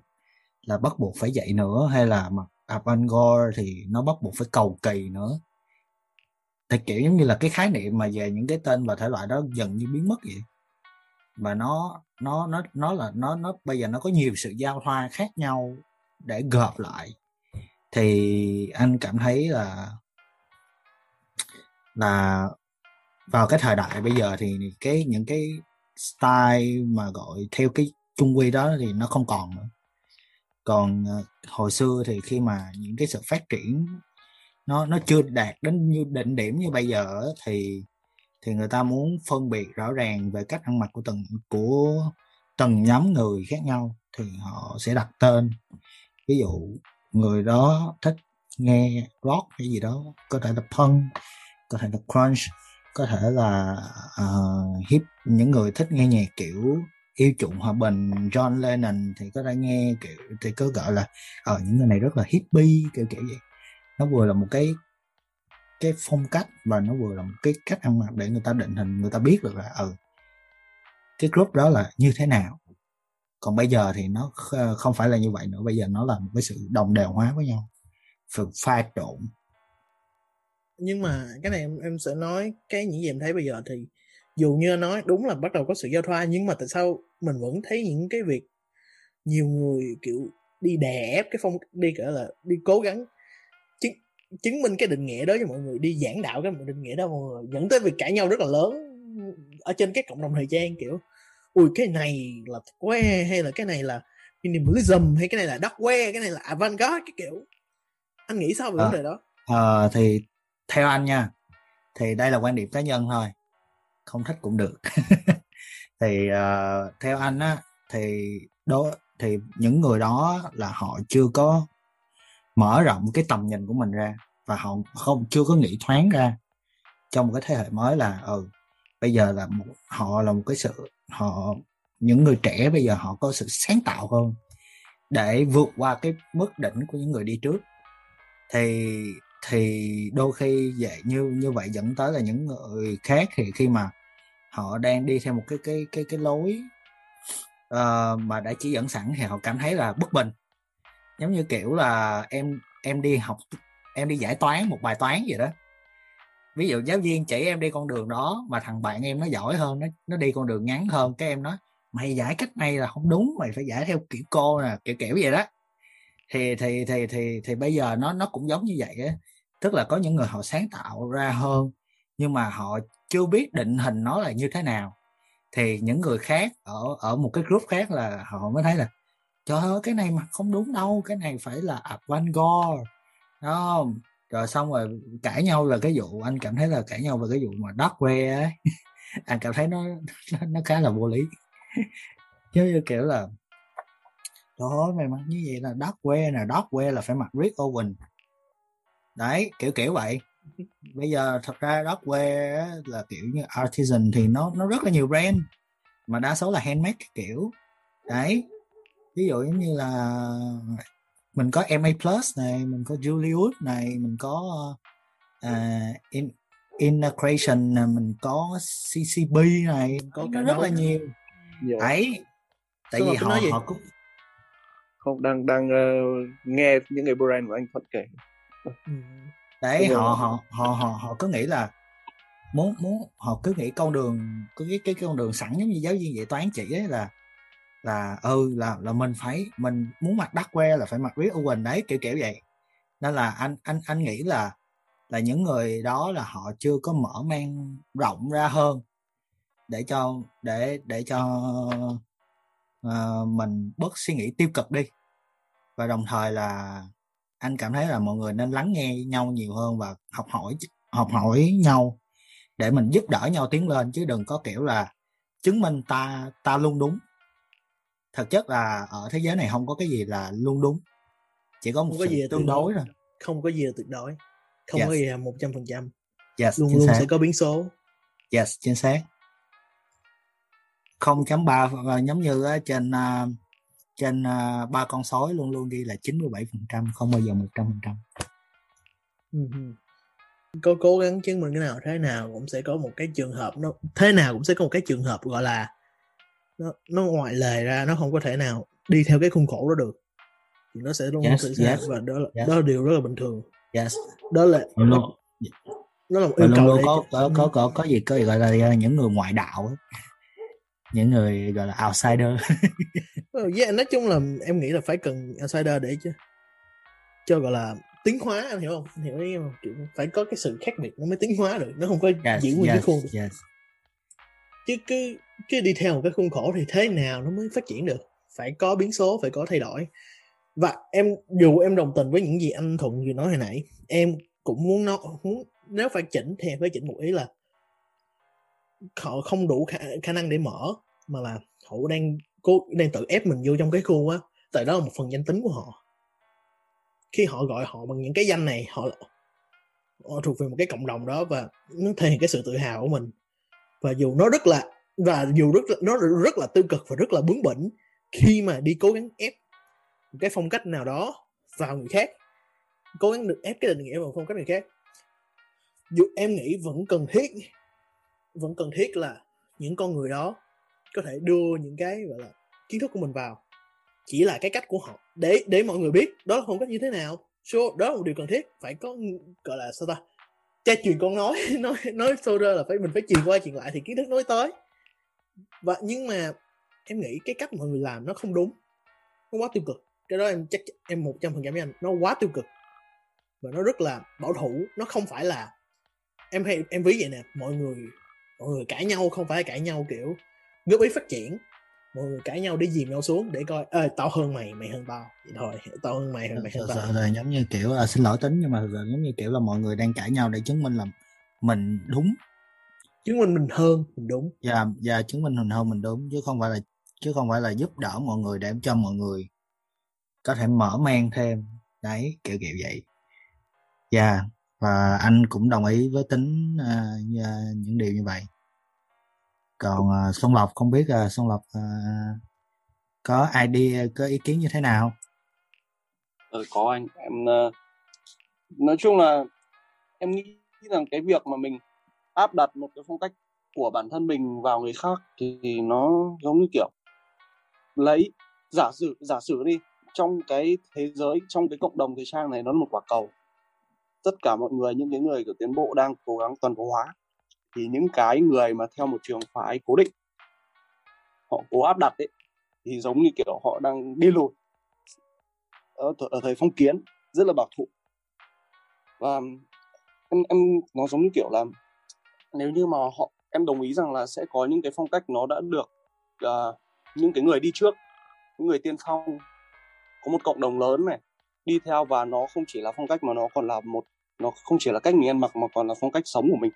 là bắt buộc phải dạy nữa, hay là mặt avant-garde thì nó bắt buộc phải cầu kỳ nữa. Thì kiểu giống như là cái khái niệm mà về những cái tên và thể loại đó dần như biến mất vậy. Và nó nó nó nó là, nó nó, bây giờ nó có nhiều sự giao thoa khác nhau để gộp lại. Thì anh cảm thấy là là vào cái thời đại bây giờ thì cái, những cái style mà gọi theo cái chung quy đó thì nó không còn nữa. Còn ờ, hồi xưa thì khi mà những cái sự phát triển nó nó chưa đạt đến như, đỉnh điểm như bây giờ thì thì người ta muốn phân biệt rõ ràng về cách ăn mặc của từng của từng nhóm người khác nhau thì họ sẽ đặt tên. Ví dụ, người đó thích nghe rock hay gì đó, có thể là punk, có thể là crunch có thể là ờ, uh, hip những người thích nghe nhạc kiểu yêu chuộng hòa bình John Lennon thì có thể nghe kiểu thì có gọi là ở uh, những người này rất là hippie kiểu kiểu vậy. Nó vừa là một cái cái phong cách và nó vừa là một cái cách ăn mặc để người ta định hình người ta biết được là ừ cái group đó là như thế nào. Còn bây giờ thì nó không phải là như vậy nữa bây giờ nó là một cái sự đồng đều hóa với nhau. Sự pha trộn nhưng mà cái này em em sẽ nói cái những gì em thấy bây giờ thì dù như nói đúng là bắt đầu có sự giao thoa nhưng mà tại sao mình vẫn thấy những cái việc nhiều người kiểu đi đè ép cái phong đi gọi là đi cố gắng chứng chứng minh cái định nghĩa đó cho mọi người đi giảng đạo cái định nghĩa đó mọi người dẫn tới việc cãi nhau rất là lớn ở trên các cộng đồng thời gian kiểu ui cái này là que hay là cái này là minimalism hay cái này là dark que cái này là avant-garde cái kiểu. Anh nghĩ sao về à, vấn đề đó? À, thì theo anh nha thì đây là quan điểm cá nhân thôi không thích cũng được. Thì uh, theo anh á thì đó thì những người đó là họ chưa có mở rộng cái tầm nhìn của mình ra và họ không chưa có nghĩ thoáng ra trong một cái thế hệ mới là ừ bây giờ là một, họ là một cái sự họ những người trẻ bây giờ họ có sự sáng tạo hơn để vượt qua cái mức đỉnh của những người đi trước. Thì thì đôi khi vậy như như vậy dẫn tới là những người khác thì khi mà họ đang đi theo một cái cái cái cái lối uh, mà đã chỉ dẫn sẵn thì họ cảm thấy là bất bình. Giống như kiểu là em em đi học em đi giải toán một bài toán gì đó. Ví dụ giáo viên chỉ em đi con đường đó mà thằng bạn em nó giỏi hơn nó nó đi con đường ngắn hơn cái em nói mày giải cách này là không đúng mày phải giải theo kiểu cô nè kiểu kiểu vậy đó thì thì thì thì thì bây giờ nó nó cũng giống như vậy á. Tức là có những người họ sáng tạo ra hơn, nhưng mà họ chưa biết định hình nó là như thế nào. Thì những người khác ở ở một cái group khác là họ mới thấy là, trời ơi, cái này mà không đúng đâu, cái này phải là avant-garde đó rồi xong rồi cãi nhau là cái vụ, anh cảm thấy là cãi nhau về cái vụ mà dark wear ấy. Anh cảm thấy nó nó nó khá là vô lý. Giống như kiểu là đó mày mặc như vậy là dark wear nè dark wear là phải mặc Rick Owen. Đấy kiểu kiểu vậy. Bây giờ thật ra dark wear là kiểu như artisan thì nó nó rất là nhiều brand mà đa số là handmade kiểu. Đấy ví dụ giống như là mình có MA Plus này mình có Julius này mình có uh, in Integration này mình có CCB này có cả rất là nhiều. Nhiều. đấy tại Sao vì họ họ cũng không đang đang uh, nghe những người brand của anh thuận kể. Ừ. đấy họ họ họ họ họ cứ nghĩ là muốn muốn họ cứ nghĩ con đường cái cái con đường sẵn giống như giáo viên dạy toán chỉ ấy là là ừ là là mình phải mình muốn mặc đắt que là phải mặc Rick Owen đấy kiểu kiểu vậy. Nên là anh anh anh nghĩ là là những người đó là họ chưa có mở mang rộng ra hơn để cho để để cho uh, mình bớt suy nghĩ tiêu cực đi và đồng thời là anh cảm thấy là mọi người nên lắng nghe nhau nhiều hơn và học hỏi học hỏi nhau để mình giúp đỡ nhau tiến lên chứ đừng có kiểu là chứng minh ta ta luôn đúng. Thực chất là ở thế giới này không có cái gì là luôn đúng. Chỉ có một không có gì tương đối rồi không có gì là tuyệt đối. Không yes. có gì là một trăm phần trăm. Luôn luôn xác. sẽ có biến số. Yes chính xác. 0.3 giống như trên uh, trên uh, ba con sói luôn luôn đi là 97 phần trăm không bao giờ 100 phần trăm có cố gắng chứng minh cái nào thế nào cũng sẽ có một cái trường hợp nó thế nào cũng sẽ có một cái trường hợp gọi là nó nó ngoại lệ ra nó không có thể nào đi theo cái khuôn khổ đó được thì nó sẽ luôn yes, xảy ra yes, và đó là yes. đó là điều rất là bình thường yes. đó là luôn, nó là một yêu cầu luôn có, có có có có gì có gì gọi là những người ngoại đạo ấy. Những người gọi là outsider. Well, yeah, nói chung là em nghĩ là phải cần outsider để chứ. Cho gọi là tiến hóa anh hiểu không? Anh hiểu ý không? Kiểu phải có cái sự khác biệt nó mới tiến hóa được nó không có yes, giữ nguyên yes, cái khuôn. yes. chứ cứ cứ đi theo một cái khuôn khổ thì thế nào nó mới phát triển được? Phải có biến số phải có thay đổi. Và em dù em đồng tình với những gì anh thuận vừa nói hồi nãy em cũng muốn nói muốn nếu phải chỉnh thì phải chỉnh một ý là họ không đủ khả, khả năng để mở mà là họ đang cố đang tự ép mình vô trong cái khuôn á. Tại đó là một phần danh tính của họ. Khi họ gọi họ bằng những cái danh này họ, họ thuộc về một cái cộng đồng đó và nó thể hiện cái sự tự hào của mình. Và dù nó rất là và dù rất nó rất là tiêu cực và rất là bướng bỉnh khi mà đi cố gắng ép một cái phong cách nào đó vào người khác cố gắng được ép cái định nghĩa vào phong cách người khác dù em nghĩ vẫn cần thiết vẫn cần thiết là những con người đó có thể đưa những cái, gọi là, kiến thức của mình vào. Chỉ là cái cách của họ để để mọi người biết đó là phong cách như thế nào. So, đó là một điều cần thiết. Phải có, gọi là, sao ta? Cha truyền con nói nói nói sâu ra là phải, mình phải truyền qua truyền lại thì kiến thức nói tới. Và, nhưng mà em nghĩ cái cách mọi người làm nó không đúng. Nó quá tiêu cực. Cái đó em chắc em một trăm phần trăm với anh, nó quá tiêu cực. Và nó rất là bảo thủ. Nó không phải là, em hay, em ví vậy nè, mọi người mọi người cãi nhau không phải cãi nhau kiểu góp ý phát triển. Mọi người cãi nhau để dìm nhau xuống để coi ơi tao hơn mày mày hơn tao. Vậy thôi tao hơn mày hơn mày hơn tao. là giống như kiểu là xin lỗi tính nhưng mà giờ giống như kiểu là mọi người đang cãi nhau để chứng minh là mình đúng. Chứng minh mình hơn mình đúng. Dạ dạ chứng minh mình hơn mình đúng chứ không phải là chứ không phải là giúp đỡ mọi người để cho mọi người có thể mở mang thêm. Đấy kiểu kiểu vậy. Dạ và anh cũng đồng ý với tính uh, những điều như vậy. Còn uh, xuân lộc không biết uh, xuân lộc uh, có idea có ý kiến như thế nào? Ờ có anh. Em uh, nói chung là em nghĩ rằng cái việc mà mình áp đặt một cái phong cách của bản thân mình vào người khác thì nó giống như kiểu lấy giả sử giả sử đi trong cái thế giới trong cái cộng đồng thời trang này nó là một quả cầu tất cả mọi người những cái người của tiến bộ đang cố gắng toàn cầu hóa thì những cái người mà theo một trường phái cố định họ cố áp đặt ấy thì giống như kiểu họ đang đi lùi ở, ở thời phong kiến rất là bảo thủ. Và em em nó giống như kiểu là nếu như mà họ em đồng ý rằng là sẽ có những cái phong cách nó đã được uh, những cái người đi trước những người tiên phong có một cộng đồng lớn này đi theo và nó không chỉ là phong cách mà nó còn là một nó không chỉ là cách mình ăn mặc mà còn là phong cách sống của mình.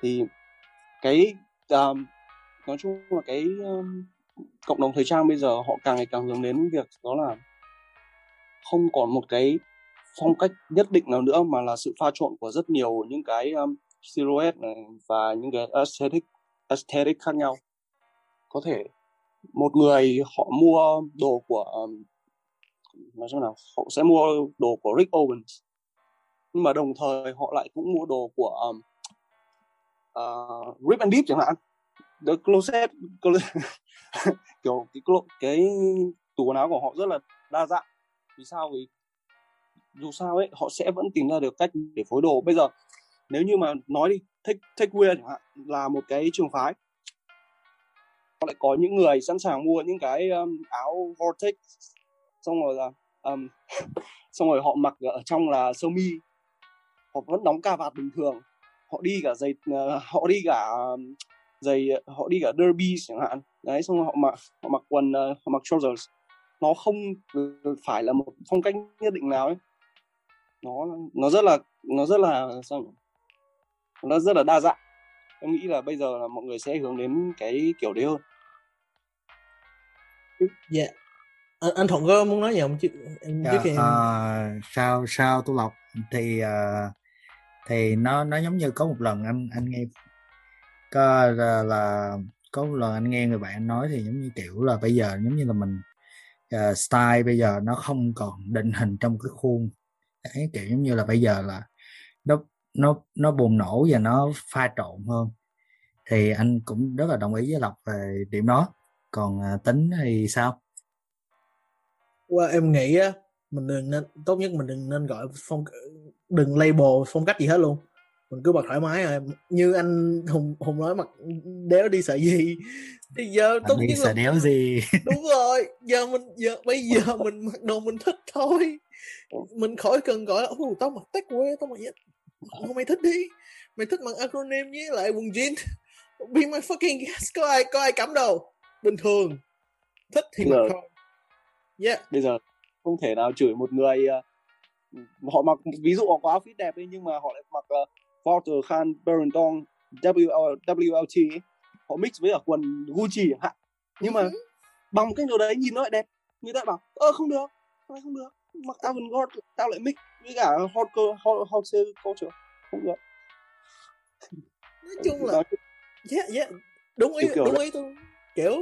Thì cái um, nói chung là cái um, cộng đồng thời trang bây giờ họ càng ngày càng hướng đến việc đó là không còn một cái phong cách nhất định nào nữa mà là sự pha trộn của rất nhiều những cái um, silhouette này và những cái aesthetic aesthetic khác nhau. Có thể một người họ mua đồ của um, nói chung nào họ sẽ mua đồ của Rick Owens nhưng mà đồng thời họ lại cũng mua đồ của um, uh, Rip and Deep chẳng hạn. The Closet, closet kiểu cái cái tủ quần áo của họ rất là đa dạng. Vì sao? Vì dù sao ấy họ sẽ vẫn tìm ra được cách để phối đồ. Bây giờ nếu như mà nói đi take take wear chẳng hạn là một cái trường phái. Họ lại có những người sẵn sàng mua những cái um, áo vortex. Xong rồi là um, xong rồi họ mặc ở trong là sơ mi họ vẫn đóng ca vạt bình thường. Họ đi cả giày uh, họ đi cả giày họ đi cả derby chẳng hạn. Đấy xong rồi họ mặc họ mặc quần uh, họ mặc trousers. Nó không phải là một phong cách nhất định nào ấy. Nó nó rất là nó rất là sao nhỉ? nó rất là đa dạng. Em nghĩ là bây giờ là mọi người sẽ hướng đến cái kiểu đấy hơn. Dạ. Yeah. anh, anh thuận có muốn nói gì không? Chứ em dạ, trước khi uh, sao sao tu lộc thì uh, thì nó nó giống như có một lần anh anh nghe có là, là có một lần anh nghe người bạn nói thì giống như kiểu là bây giờ giống như là mình uh, style bây giờ nó không còn định hình trong cái khuôn. Đấy kiểu giống như là bây giờ là nó nó nó bùng nổ và nó pha trộn hơn. Thì anh cũng rất là đồng ý với lộc về điểm đó. Còn uh, tính thì sao? Qua well, em nghĩ á mình đừng nên tốt nhất mình đừng nên gọi phong đừng label phong cách gì hết luôn. Mình cứ bật thoải mái rồi. Như anh hùng hùng nói mặc đéo đi sợ gì? Thì giờ tốt nhất sợ là đéo gì? Đúng rồi giờ mình giờ bây giờ mình mặc đồ mình thích thôi. Mình khỏi cần gọi là oh, tao mặc tech quê tao mặc vậy. Không mày thích đi. Mày thích mặc acronym với lại quần jean. Be my fucking guest. Có ai có ai cắm đâu bình thường. Thích thì mặc thôi. Yeah. Bây giờ không thể nào chửi một người uh, họ mặc ví dụ họ có áo fit đẹp đi nhưng mà họ lại mặc uh, Walter Khan Burrington WL, WLT ấy. họ mix với ở quần Gucci hạn. Nhưng mà ừ. bằng cách nào đấy nhìn nó lại đẹp. Người ta bảo ơ không được không, không được. Mặc avant-garde tao lại mix với cả hot hot hot culture. Không được. Nói chung là yeah, yeah. đúng ý đúng ý tôi. Kiểu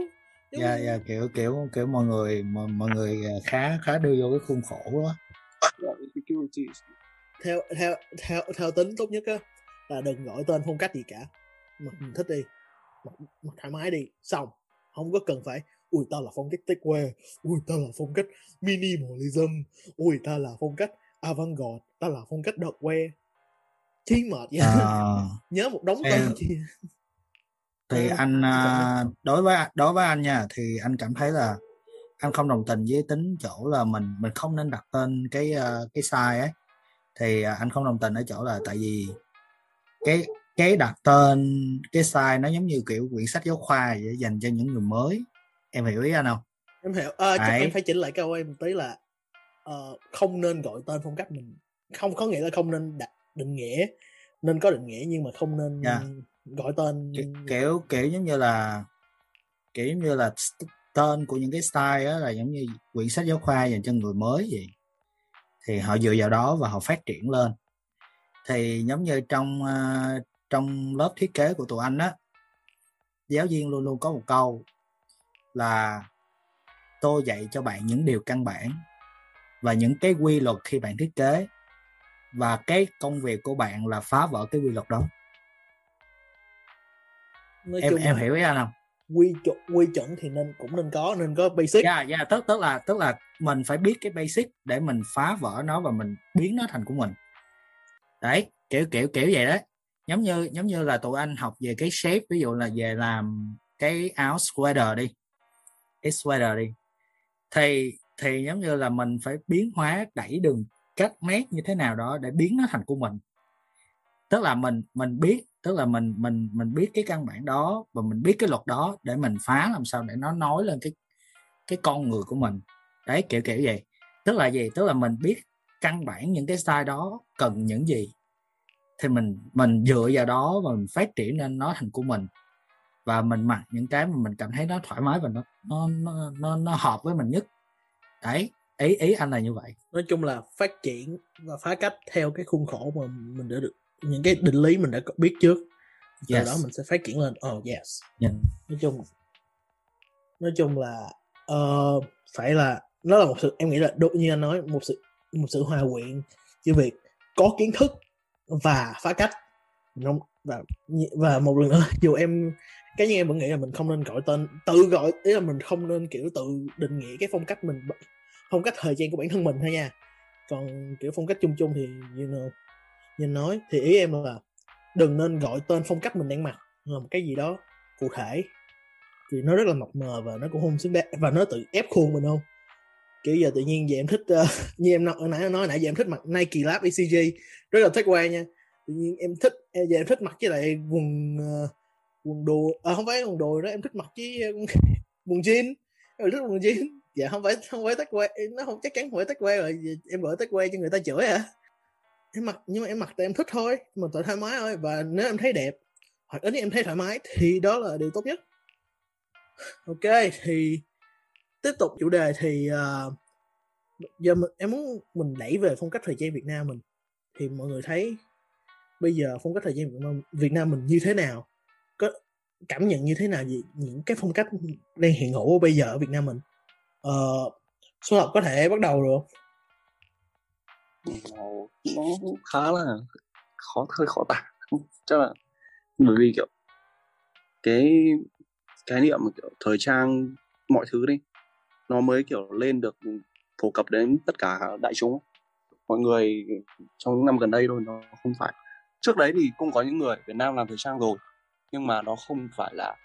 dạ yeah, yeah, kiểu kiểu kiểu mọi người mọi, mọi người à, khá khá đưa vô cái khuôn khổ đó. Theo theo theo theo tính tốt nhất á là đừng gọi tên phong cách gì cả. Mặc mình thích đi mặc, mặc thoải mái đi xong không có cần phải ui tao là phong cách techwear ui tao là phong cách minimalism ui tao là phong cách avant-garde tao là phong cách đợt wear chi mệt vậy. À, nhớ một đống tên thì anh à, đối với đối với anh nha thì anh cảm thấy là anh không đồng tình với tính chỗ là mình mình không nên đặt tên cái à, cái size ấy. Thì à, anh không đồng tình ở chỗ là tại vì cái cái đặt tên cái size nó giống như kiểu quyển sách giáo khoa vậy dành cho những người mới. Em hiểu ý anh không? Em hiểu. À, chắc em phải chỉnh lại câu em tí là uh, không nên gọi tên phong cách mình. Không có nghĩa là không nên đặt định nghĩa nên có định nghĩa nhưng mà không nên yeah. Gọi tên kiểu kiểu giống như là kiểu giống như là tên của những cái style đó là giống như quyển sách giáo khoa dành cho người mới vậy. Thì họ dựa vào đó và họ phát triển lên. Thì giống như trong uh, trong lớp thiết kế của tụi anh á giáo viên luôn luôn có một câu là tôi dạy cho bạn những điều căn bản và những cái quy luật khi bạn thiết kế và cái công việc của bạn là phá vỡ cái quy luật đó Nói em em hiểu ý anh không? quy chuẩn quy chuẩn thì nên cũng nên có nên có basic. Dạ yeah, dạ yeah, tức tức là tức là mình phải biết cái basic để mình phá vỡ nó và mình biến nó thành của mình. Đấy kiểu kiểu kiểu vậy đấy. Giống như giống như là tụi anh học về cái shape ví dụ là về làm cái áo sweater đi. Cái sweater đi. Thì thì giống như là mình phải biến hóa đẩy đường cắt mét như thế nào đó để biến nó thành của mình tức là mình mình biết tức là mình mình mình biết cái căn bản đó và mình biết cái luật đó để mình phá làm sao để nó nói lên cái cái con người của mình. Đấy kiểu kiểu vậy. Tức là gì? Tức là mình biết căn bản những cái style đó cần những gì. Thì mình mình dựa vào đó và mình phát triển nên nó thành của mình. Và mình mặc những cái mà mình cảm thấy nó thoải mái và nó nó nó nó, nó hợp với mình nhất. Đấy ý ý anh là như vậy. Nói chung là phát triển và phá cách theo cái khuôn khổ mà mình đã được những cái định lý mình đã biết trước. Từ yes. đó mình sẽ phát triển lên. Oh yes. Yeah. nói chung nói chung là uh, phải là nó là một sự em nghĩ là đột nhiên anh nói một sự một sự hòa quyện giữa việc có kiến thức và phá cách. Và và một lần nữa dù em cái như em vẫn nghĩ là mình không nên gọi tên tự gọi ý là mình không nên kiểu tự định nghĩa cái phong cách mình phong cách thời gian của bản thân mình thôi nha. Còn kiểu phong cách chung chung thì you know, nhìn nói thì ý em là đừng nên gọi tên phong cách mình đang mặc là một cái gì đó cụ thể. Thì nó rất là mập mờ và nó cũng không xứng đáng và nó tự ép khuôn mình không? Kiểu giờ tự nhiên giờ em thích uh, như em nói nãy nói nãy giờ em thích mặc Nike Lab ECG rất là thích qua nha. Tự nhiên em thích giờ em thích mặc với lại quần uh, quần đồ à, không phải quần đồ đó em thích mặc với uh, quần jean. Em thích quần jean. Dạ không phải không phải tách quay nó không chắc chắn không phải tách quay rồi em gọi tách quay cho người ta chửi hả? Em mặc nhưng mà em mặc tại em thích thôi mà tự thoải mái thôi. Và nếu em thấy đẹp hoặc ít em thấy thoải mái thì đó là điều tốt nhất. Ok thì tiếp tục chủ đề thì uh, giờ mình, em muốn mình đẩy về phong cách thời trang Việt Nam mình. Thì mọi người thấy bây giờ phong cách thời trang Việt Nam, Việt Nam mình như thế nào? Có cảm nhận như thế nào gì những cái phong cách đang hiện hữu bây giờ ở Việt Nam mình? Uh, số học có thể bắt đầu được nó khá là khó, hơi khó tả. Chắc là bởi vì, kiểu, cái khái niệm mà, kiểu, thời trang mọi thứ đi, nó mới, kiểu, lên được phổ cập đến tất cả đại chúng. Mọi người trong những năm gần đây thôi, nó không phải. Trước đấy thì cũng có những người Việt Nam làm thời trang rồi, nhưng mà nó không phải là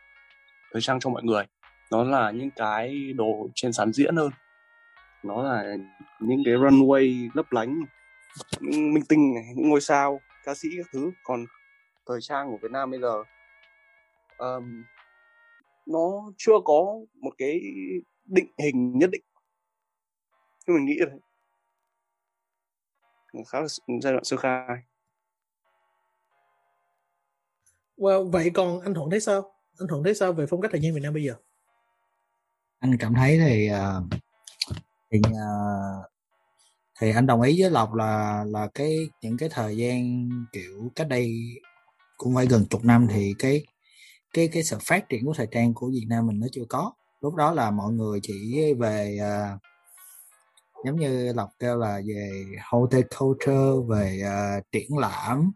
thời trang cho mọi người. Nó là những cái đồ trên sàn diễn hơn nó là những cái runway lấp lánh những minh tinh này những ngôi sao ca sĩ các thứ. Còn thời trang của Việt Nam bây giờ um, nó chưa có một cái định hình nhất định. Nhưng mình nghĩ là khá là giai đoạn sơ khai. Well, vậy còn anh thuận thấy sao? Anh thuận thấy sao về phong cách thời gian việt nam bây giờ? Anh cảm thấy thì uh, thì uh, thì anh đồng ý với lộc là là cái những cái thời gian kiểu cách đây cũng phải gần chục năm thì cái cái cái sự phát triển của thời trang của Việt Nam mình nó chưa có. Lúc đó là mọi người chỉ về uh, giống như lộc kêu là về horticulture về uh, triển lãm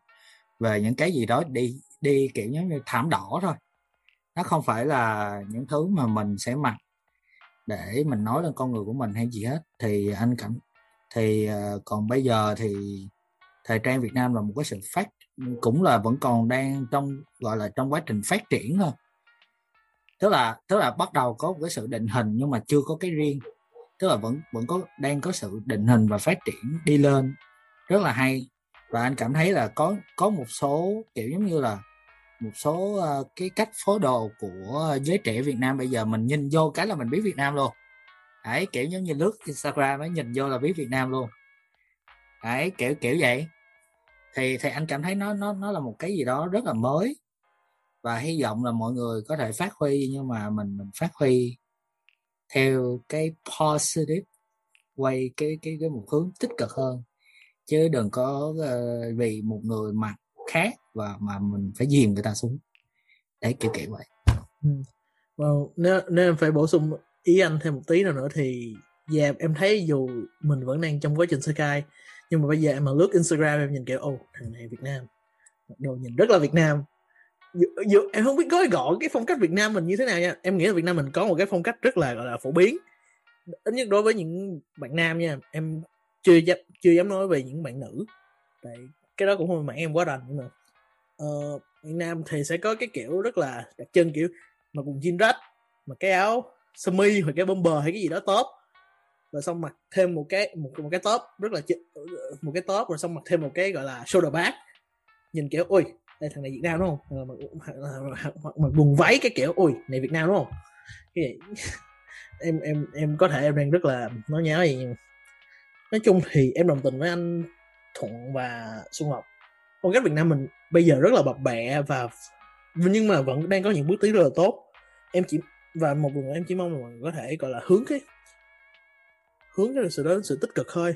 về những cái gì đó đi đi kiểu giống như thảm đỏ thôi. Nó không phải là những thứ mà mình sẽ mặc để mình nói lên con người của mình hay gì hết. Thì anh cảm thì uh, còn bây giờ thì thời trang Việt Nam là một cái sự phát cũng là vẫn còn đang trong gọi là trong quá trình phát triển thôi. Tức là tức là bắt đầu có một cái sự định hình nhưng mà chưa có cái riêng. Tức là vẫn vẫn có đang có sự định hình và phát triển đi lên. Rất là hay. Và anh cảm thấy là có có một số kiểu giống như là một số uh, cái cách phối đồ của giới trẻ Việt Nam bây giờ mình nhìn vô cái là mình biết Việt Nam luôn. Đấy kiểu giống như lướt Instagram ấy nhìn vô là biết Việt Nam luôn. Đấy kiểu kiểu vậy. Thì thì anh cảm thấy nó nó nó là một cái gì đó rất là mới. Và hy vọng là mọi người có thể phát huy nhưng mà mình mình phát huy theo cái positive quay cái cái cái một hướng tích cực hơn. Chứ đừng có uh, vì một người mặc khác và mà mình phải dìm người ta xuống. Đấy kiểu kiểu vậy. Ừ. well, nếu nếu em phải bổ sung ý anh thêm một tí nào nữa thì yeah, em thấy dù mình vẫn đang trong quá trình sơ khai nhưng mà bây giờ em mà lướt Instagram em nhìn kiểu ô oh, thằng này Việt Nam. Đồ nhìn rất là Việt Nam. Dù, dù, em không biết gói gọn cái phong cách Việt Nam mình như thế nào nha. Em nghĩ là Việt Nam mình có một cái phong cách rất là gọi là phổ biến. Ít nhất đối với những bạn nam nha em chưa dám chưa dám nói về những bạn nữ. Tại cái đó cũng không phải em quá rành nhưng mà uh, Việt Nam thì sẽ có cái kiểu rất là đặc trưng kiểu mà quần jean rách mà cái áo sơ mi hoặc cái bomber hay cái gì đó top. Rồi xong mặc thêm một cái một, một cái top rất là một cái top rồi xong mặc thêm một cái gọi là shoulder bag. Nhìn kiểu ôi đây thằng này Việt Nam đúng không? Ờ, mặc, mặc, mặc, mặc quần váy cái kiểu ôi này Việt Nam đúng không? Cái vậy em em em có thể em đang rất là nói nháo gì nhưng nói chung thì em đồng tình với anh Thuận và Xuân ngọc phong cách Việt Nam mình bây giờ rất là bập bẹ và nhưng mà vẫn đang có những bước tiến rất là tốt. Em chỉ và một lần em chỉ mong là mọi người có thể gọi là hướng cái hướng cái sự đó sự tích cực thôi.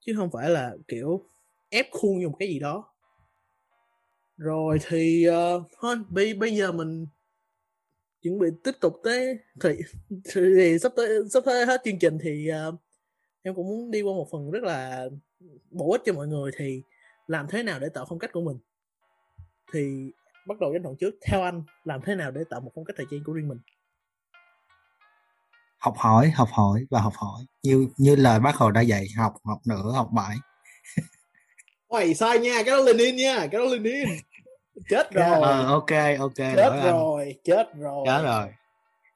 Chứ không phải là kiểu ép khuôn như một cái gì đó. Rồi thì uh, thôi bây bây giờ mình chuẩn bị tiếp tục tới thì, thì, thì sắp tới sắp tới hết chương trình thì uh, em cũng muốn đi qua một phần rất là bổ ích cho mọi người thì làm thế nào để tạo phong cách của mình thì bắt đầu với đoạn trước theo anh làm thế nào để tạo một phong cách thời trang của riêng mình học hỏi học hỏi và học hỏi như như lời bác hồ đã dạy học học nữa học mãi Ôi sai nha, cái đó Lenin nha, cái đó Lenin. Chết rồi. Ờ, ok, ok. Chết rồi, anh. chết rồi. Chết rồi.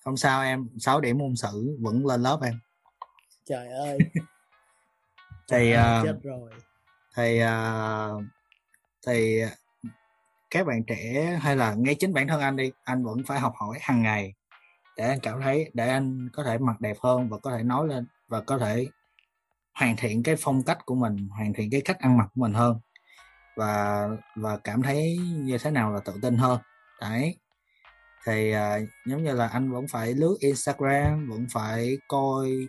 Không sao em, 6 điểm môn sử vẫn lên lớp em. Trời ơi. thì uh, chết rồi. Thì uh, thì các bạn trẻ hay là ngay chính bản thân anh đi, anh vẫn phải học hỏi hàng ngày để anh cảm thấy để anh có thể mặc đẹp hơn và có thể nói lên và có thể hoàn thiện cái phong cách của mình hoàn thiện cái cách ăn mặc của mình hơn và và cảm thấy như thế nào là tự tin hơn đấy thì uh, giống như là anh vẫn phải lướt Instagram vẫn phải coi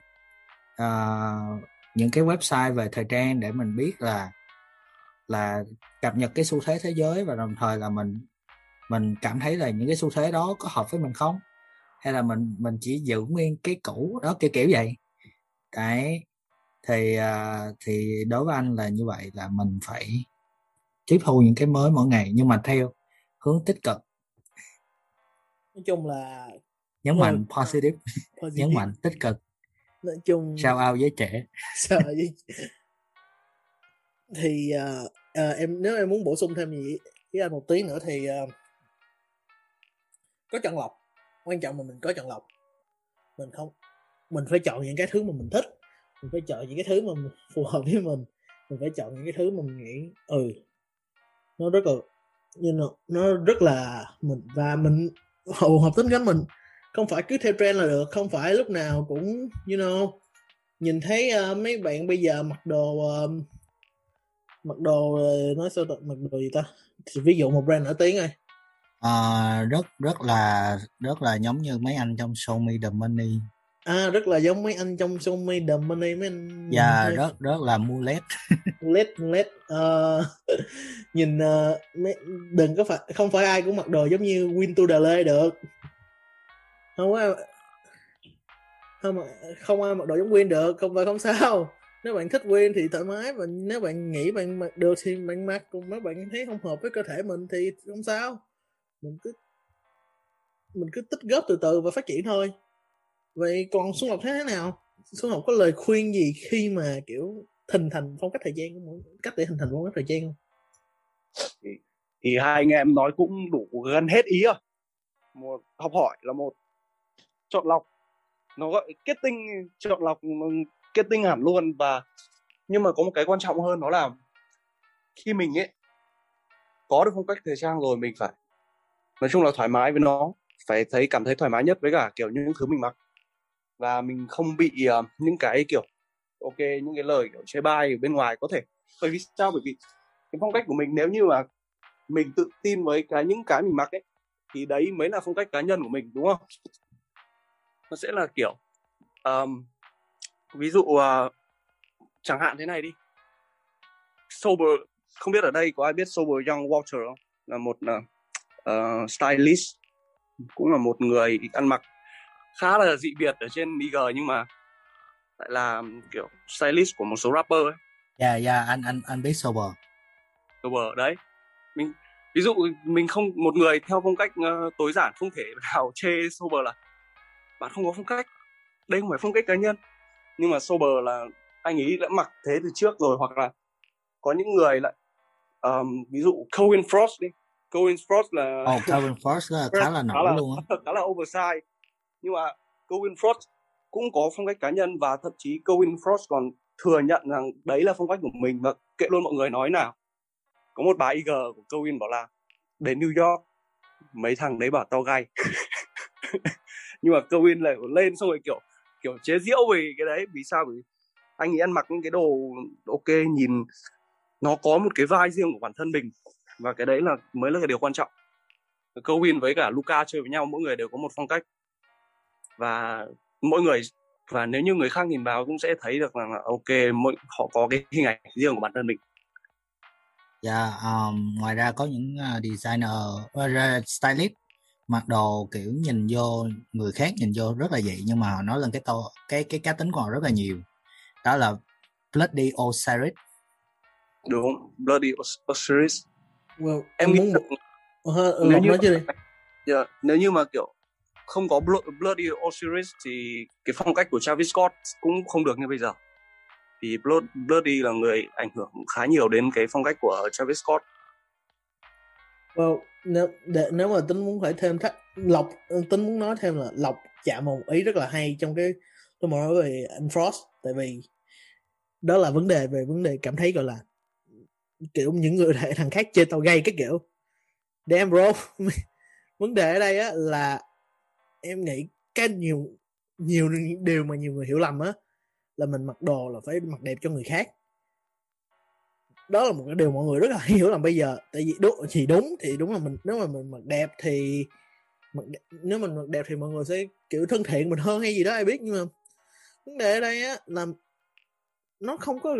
uh, những cái website về thời trang để mình biết là là cập nhật cái xu thế thế giới và đồng thời là mình mình cảm thấy là những cái xu thế đó có hợp với mình không? Hay là mình mình chỉ giữ nguyên cái cũ đó kiểu kiểu vậy? Đấy thì uh, thì đối với anh là như vậy là mình phải tiếp thu những cái mới mỗi ngày nhưng mà theo hướng tích cực. Nói chung là nhấn mạnh positive, positive. nhấn mạnh tích cực nói chung sao ao với trẻ? Sao với thì uh, uh, em nếu em muốn bổ sung thêm gì với anh một tí nữa thì uh, có chọn lọc. Quan trọng là mình có chọn lọc. Mình không mình phải chọn những cái thứ mà mình thích. Mình phải chọn những cái thứ mà phù hợp với mình. Mình phải chọn những cái thứ mà mình nghĩ ừ nó rất là như nó, nó rất là mình và mình phù hợp tính cách mình không phải cứ theo trend là được không phải lúc nào cũng you know. Nhìn thấy uh, mấy bạn bây giờ mặc đồ uh, mặc đồ uh, nói sao mặc đồ gì ta? Thì ví dụ một brand nổi tiếng ơi à, rất rất là rất là giống như mấy anh trong show me the money. À rất là giống mấy anh trong show me the money mấy anh dạ yeah, rất rất là mulet mulet mulet uh, nhìn uh, mấy, đừng có phải không phải ai cũng mặc đồ giống như win to the lay được không có không không ai mặc đồ giống Quyên được không phải không sao. Nếu bạn thích Quyên thì thoải mái và nếu bạn nghĩ bạn mặc được thì bạn mặc cùng mấy bạn thấy không hợp với cơ thể mình thì không sao. Mình cứ mình cứ tích góp từ từ và phát triển thôi. Vậy còn xuân lộc thế thế nào? Xuân lộc có lời khuyên gì khi mà kiểu hình thành phong cách thời gian cách để hình thành phong cách thời gian không? Thì, thì hai anh em nói cũng đủ gần hết ý rồi. Một học hỏi là một chọn lọc. Nó gọi kết tinh chọn lọc kết tinh hẳn luôn và nhưng mà có một cái quan trọng hơn đó là khi mình ấy có được phong cách thời trang rồi mình phải nói chung là thoải mái với nó phải thấy cảm thấy thoải mái nhất với cả kiểu những thứ mình mặc. Và mình không bị uh, những cái kiểu ok những cái lời kiểu chê bai ở bên ngoài có thể. Bởi vì sao? Bởi vì cái phong cách của mình nếu như mà mình tự tin với cái những cái mình mặc ấy thì đấy mới là phong cách cá nhân của mình đúng không? Nó sẽ là kiểu um, ví dụ uh, chẳng hạn thế này đi sober không biết ở đây có ai biết sober young walter không là một uh, stylist cũng là một người ăn mặc khá là dị biệt ở trên IG nhưng mà lại là kiểu stylist của một số rapper ấy. Dạ yeah, dạ yeah, anh anh anh biết sober. Sober đấy. Mình ví dụ mình không một người theo phong cách uh, tối giản không thể nào chê sober là bạn không có phong cách. Đây không phải phong cách cá nhân. Nhưng mà sober là anh ấy đã mặc thế từ trước rồi hoặc là có những người lại um, ví dụ Cohen Frost đi. Cohen Frost là oh, Cohen Frost là khá là nổi luôn á. khá là oversize. Nhưng mà Cohen Frost cũng có phong cách cá nhân và thậm chí Cohen Frost còn thừa nhận rằng đấy là phong cách của mình. Và kệ luôn mọi người nói nào. Có một bài IG của Cohen bảo là đến New York mấy thằng đấy bảo tao gay nhưng mà Kevin lại lên xong rồi kiểu kiểu chế giễu về cái đấy. Vì sao? Vì anh ấy ăn mặc những cái đồ ok nhìn nó có một cái vai riêng của bản thân mình. Và cái đấy là mới là cái điều quan trọng. Kevin với cả Luca chơi với nhau mỗi người đều có một phong cách. Và mỗi người và nếu như người khác nhìn vào cũng sẽ thấy được là ok mỗi họ có cái hình ảnh riêng của bản thân mình. Dạ, yeah, um, ngoài ra có những uh, designer, uh, stylist mặc đồ kiểu nhìn vô người khác nhìn vô rất là vậy nhưng mà họ nói lên cái to cái cái cá tính của họ rất là nhiều. Đó là Bloody Osiris. Đúng Bloody Osiris. Well, em muốn được... uh, nếu như nói yeah, dạ, nếu như mà kiểu không có Bloody Osiris thì cái phong cách của Travis Scott cũng không được như bây giờ. Thì Bloody là người ảnh hưởng khá nhiều đến cái phong cách của Travis Scott well, nếu để, nếu mà tính muốn phải thêm thắt lộc tính muốn nói thêm là lộc chạm một ý rất là hay trong cái tôi muốn nói về anh Frost tại vì đó là vấn đề về vấn đề cảm thấy gọi là kiểu những người thằng khác chơi tàu gay cái kiểu. Damn bro. Vấn đề ở đây á là em nghĩ cái nhiều nhiều điều mà nhiều người hiểu lầm á là mình mặc đồ là phải mặc đẹp cho người khác đó là một cái điều mọi người rất là hiểu là bây giờ tại vì đúng thì đúng thì đúng là mình nếu mà mình mặc đẹp thì mặc đẹp, nếu mình mặc đẹp thì mọi người sẽ kiểu thân thiện mình hơn hay gì đó ai biết nhưng mà vấn đề ở đây á là nó không có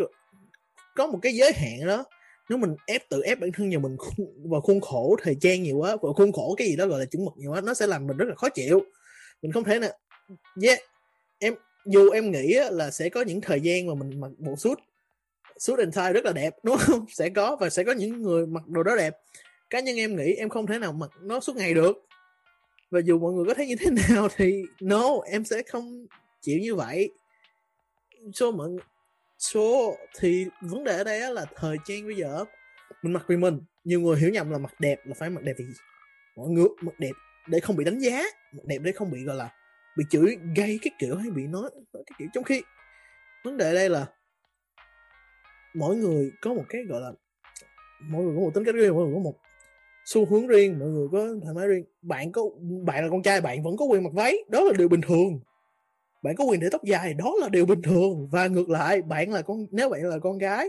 có một cái giới hạn đó. Nếu mình ép tự ép bản thân nhà mình vào khuôn khổ thời gian nhiều quá vào khuôn khổ cái gì đó gọi là chuẩn mực nhiều quá nó sẽ làm mình rất là khó chịu. Mình không thể nào yeah em dù em nghĩ là sẽ có những thời gian mà mình mặc bộ suit suit and tie rất là đẹp đúng không? Sẽ có và sẽ có những người mặc đồ đó đẹp. Cá nhân em nghĩ em không thể nào mặc nó suốt ngày được. Và dù mọi người có thấy như thế nào thì no em sẽ không chịu như vậy. Số mọi số thì vấn đề ở đây là thời trang bây giờ mình mặc vì mình. Nhiều người hiểu nhầm là mặc đẹp là phải mặc đẹp vì mọi người mặc đẹp để không bị đánh giá mặc đẹp để không bị gọi là bị chửi gây cái kiểu hay bị nói, nói cái kiểu trong khi. Vấn đề đây là mỗi người có một cái, gọi là, mỗi người có một tính cách riêng, mỗi người có một xu hướng riêng mọi người có thoải mái riêng. Bạn có, bạn là con trai, bạn vẫn có quyền mặc váy, đó là điều bình thường. Bạn có quyền để tóc dài, đó là điều bình thường. Và ngược lại, bạn là con, nếu bạn là con gái,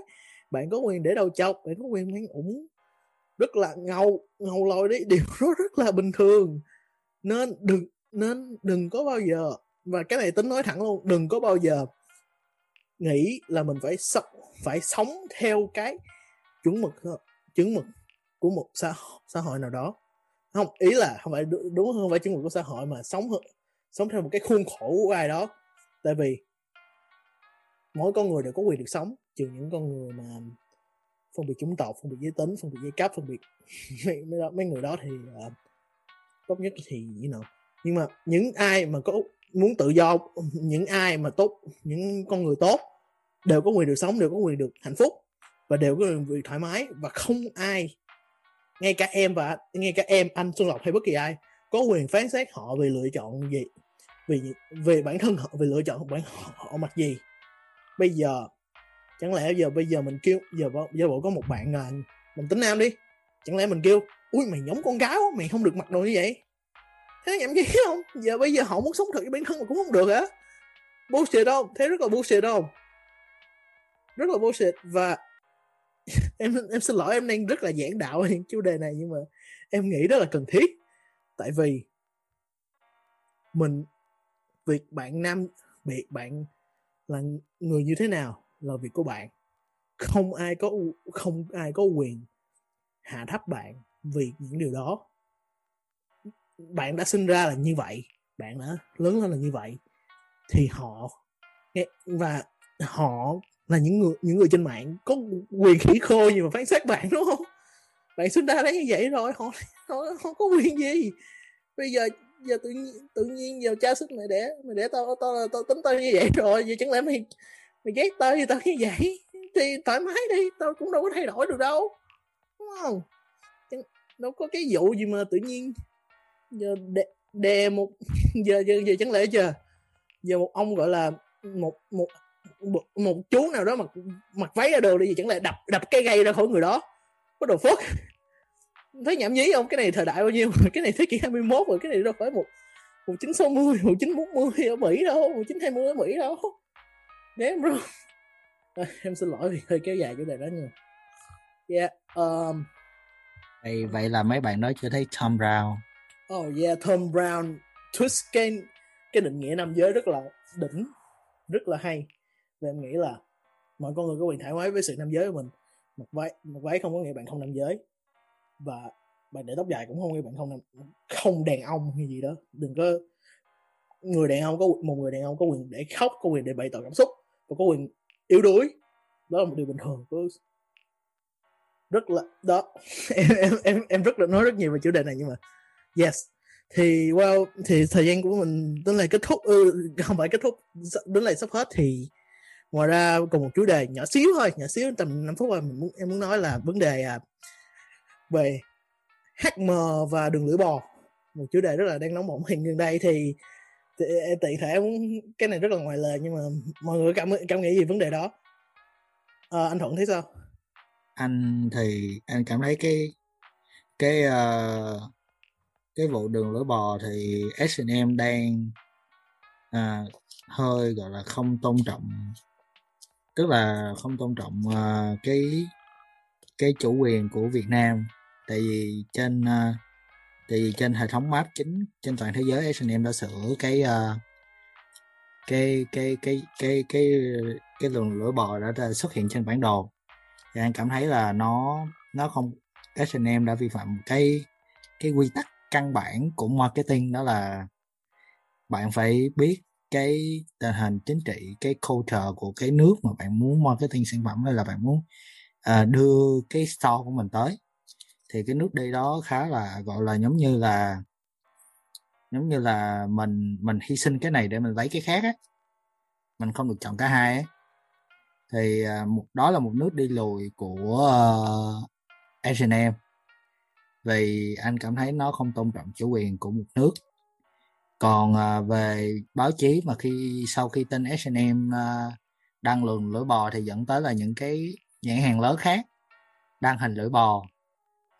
bạn có quyền để đầu chọc, bạn có quyền mang ủng, rất là ngầu ngầu lòi đấy điều đó rất là bình thường. Nên đừng nên đừng có bao giờ, và cái này tính nói thẳng luôn, đừng có bao giờ nghĩ là mình phải sống phải sống theo cái chuẩn mực chuẩn mực của một xã xã hội nào đó. Không ý là không phải đúng không? Phải chuẩn mực của xã hội mà sống sống theo một cái khuôn khổ của ai đó. Tại vì mỗi con người đều có quyền được sống trừ những con người mà phân biệt chủng tộc phân biệt giới tính phân biệt giai cấp phân biệt mấy, mấy, mấy người đó thì uh, tốt nhất thì you know. Nhưng mà những ai mà có muốn tự do những ai mà tốt những con người tốt đều có quyền được sống đều có quyền được hạnh phúc và đều có quyền được thoải mái. Và không ai ngay cả em và ngay cả em anh xuân lộc hay bất kỳ ai có quyền phán xét họ về lựa chọn gì vì về bản thân họ về lựa chọn bản họ, họ mặc gì. Bây giờ chẳng lẽ giờ bây giờ mình kêu giờ giờ bộ có một bạn là mình tính nam đi chẳng lẽ mình kêu ui mày giống con gái quá mày không được mặc đồ như vậy? Thế nhậm chí không? Giờ bây giờ họ muốn sống thật với bản thân mà cũng không được hả? Bullshit đâu thế rất là bullshit đâu rất là bullshit. Và em em xin lỗi, em đang rất là giảng đạo về chủ đề này, nhưng mà em nghĩ rất là cần thiết. Tại vì mình, việc bạn nam việc bạn là người như thế nào là việc của bạn. Không ai có không ai có quyền hạ thấp bạn vì những điều đó bạn đã sinh ra là như vậy, bạn đã lớn lên là như vậy, thì họ và họ là những người những người trên mạng có quyền khỉ khô gì mà phán xét bạn, đúng không? Bạn sinh ra đấy như vậy rồi, họ họ không có quyền gì? Bây giờ giờ tự nhiên tự nhiên giờ cha sức mày đẻ mày đẻ tao tao tao tính tao như vậy rồi, vậy chẳng lẽ mày mày ghét tao như tao như vậy? Thì thoải mái đi, tao cũng đâu có thay đổi được đâu, đúng không? Đâu có cái vụ gì mà tự nhiên giờ đè, đè một giờ giờ giờ chẳng lẽ giờ giờ một ông gọi là một một một, một chú nào đó mặc mặc váy ra đường đi gì chẳng lẽ đập đập cái gây ra khỏi người đó. Có đồ phốt thấy nhảm nhí không? Cái này thời đại bao nhiêu cái này thế kỷ 21 rồi? Cái này đâu phải một một chín sáu mươi một chín bốn mươi ở Mỹ đâu một chín hai mươi ở Mỹ đâu. Đếm bro. À, em xin lỗi vì hơi kéo dài cái đề đó nha. Yeah um, vậy vậy là mấy bạn nói chưa thấy Tom Brown oh yeah Tom Brown twist cái cái định nghĩa nam giới rất là đỉnh, rất là hay. Và em nghĩ là mọi con người có quyền thoải mái với sự nam giới của mình. Mặc váy mặc váy không có nghĩa bạn không nam giới. Và bạn để tóc dài cũng không nghĩa bạn không nam, không đàn ông hay gì đó. Đừng có, người đàn ông có, một người đàn ông có quyền để khóc, có quyền để bày tỏ cảm xúc, và có quyền yếu đuối. Đó là một điều bình thường rất là, đó. Em em em em rất là nói rất nhiều về chủ đề này nhưng mà yes. Thì well thì thời gian của mình đến này kết thúc ừ, không phải kết thúc đến này sắp hết thì ngoài ra còn một chủ đề nhỏ xíu thôi nhỏ xíu tầm 5 phút rồi mình muốn em muốn nói là vấn đề à, về HM và đường lưỡi bò. Một chủ đề rất là đang nóng bỏng hiện gần đây thì tiện e, e, thể muốn cái này rất là ngoài lời nhưng mà mọi người cảm cảm nghĩ gì vấn đề đó? À, anh thuận thấy sao? Anh thì anh cảm thấy cái cái uh, cái vụ đường lưỡi bò thì S&M đang à, hơi gọi là không tôn trọng tức là không tôn trọng uh, cái cái chủ quyền của Việt Nam. Tại vì trên uh, tại vì trên hệ thống map chính trên toàn thế giới S&M đã sửa cái uh, cái cái cái cái cái cái đường lưỡi bò đã xuất hiện trên bản đồ. Thì anh cảm thấy là nó nó không S&M đã vi phạm cái cái quy tắc căn bản của marketing đó là bạn phải biết cái tình hình chính trị cái culture của cái nước mà bạn muốn marketing sản phẩm hay là bạn muốn uh, đưa cái store của mình tới. Thì cái nước đi đó khá là gọi là giống như là giống như là mình mình hy sinh cái này để mình lấy cái khác á. Mình không được chọn cả hai á. Thì uh, một đó là một nước đi lùi của uh, H&M vì anh cảm thấy nó không tôn trọng chủ quyền của một nước. Còn à, về báo chí mà khi sau khi tin H&M đăng lường lưỡi bò thì dẫn tới là những cái nhãn hàng lớn khác đăng hình lưỡi bò.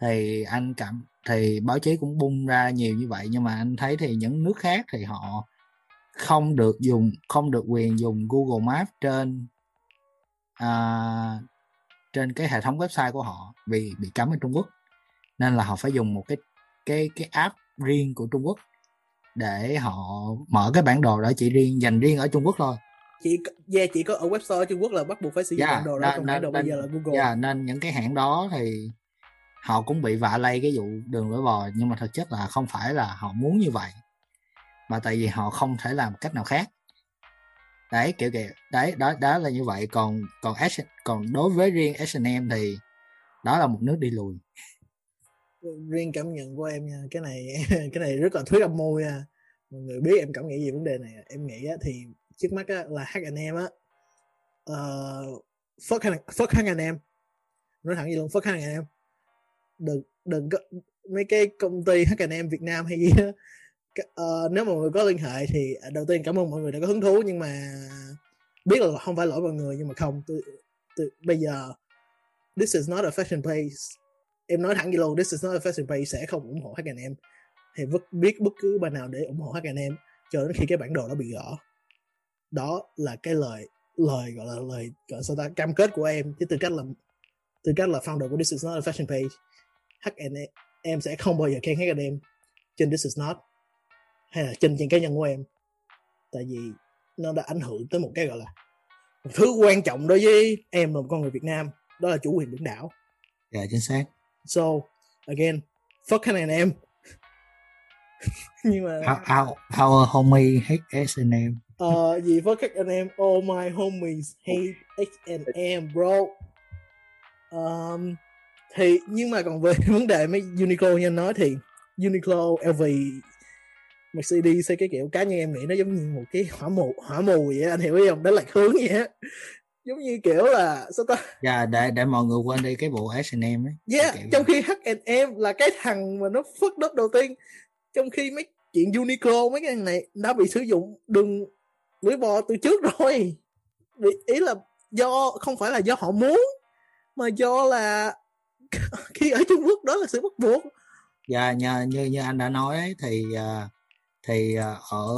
Thì anh cảm thì báo chí cũng bung ra nhiều như vậy nhưng mà anh thấy thì những nước khác thì họ không được dùng không được quyền dùng Google Maps trên à, trên cái hệ thống website của họ vì bị cấm ở Trung Quốc nên là họ phải dùng một cái cái cái app riêng của Trung Quốc để họ mở cái bản đồ đó chỉ riêng dành riêng ở Trung Quốc thôi. Chỉ yeah, chỉ có ở website Trung Quốc là bắt buộc phải sử dụng yeah, bản đồ đó còn bản đồ bây giờ là Google. yeah, nên những cái hãng đó thì họ cũng bị vạ lây cái vụ đường lưỡi bò nhưng mà thực chất là không phải là họ muốn như vậy mà tại vì họ không thể làm cách nào khác. Đấy kiểu kiểu đấy đó đó là như vậy. Còn còn Action, còn đối với riêng H&M thì đó là một nước đi lùi riêng cảm nhận của em nha. Cái này cái này rất là thuyết âm mưu nha. Mọi người biết em cảm nghĩ gì vấn đề này à? em nghĩ á, thì trước mắt á, là em á. Uh, fuck anh em. Nói thẳng gì luôn fuck H&M đừng đừng có mấy cái công ty hát anh em Việt Nam hay gì đó uh, ờ, nếu mà mọi người có liên hệ thì à, đầu tiên cảm ơn mọi người đã có hứng thú nhưng mà biết là không phải lỗi mọi người nhưng mà không tôi, tôi, bây giờ this is not a fashion place em nói thẳng gì luôn, this is not a fashion page, sẽ không ủng hộ H&M thì vứt biết bất cứ bài nào để ủng hộ H&M cho đến khi cái bản đồ đó bị gỡ đó là cái lời lời gọi là lời gọi sao ta? Cam kết của em. Chứ tư cách là tư cách là founder của this is not a fashion page H&M em sẽ không bao giờ khen H&M trên this is not, hay là trên trang cá nhân của em. Tại vì nó đã ảnh hưởng tới một cái gọi là một thứ quan trọng đối với em là một con người Việt Nam, đó là chủ quyền biển đảo. Dạ chính xác so again fuck H&M nhưng mà how, how, our homie hate H&M ờ uh, gì fuck H&M all my homies hate H&M bro. Um, thì nhưng mà còn về vấn đề mấy Uniqlo như anh nói thì Uniqlo LV Mercedes hay cái kiểu cá nhân em nghĩ nó giống như một cái hỏa mù hỏa mù vậy anh hiểu không? Đó là hướng vậy á giống như kiểu là sao ta? Dạ yeah, để để mọi người quên đi cái vụ H&M ấy. Yeah trong khi H&M là cái thằng mà nó phất đất đầu tiên trong khi mấy chuyện Uniqlo mấy cái này đã bị sử dụng đường lưỡi bò từ trước rồi. Vì ý là do không phải là do họ muốn mà do là khi ở Trung Quốc đó là sự bắt buộc. Dạ như như như anh đã nói ấy, thì à, thì à, ở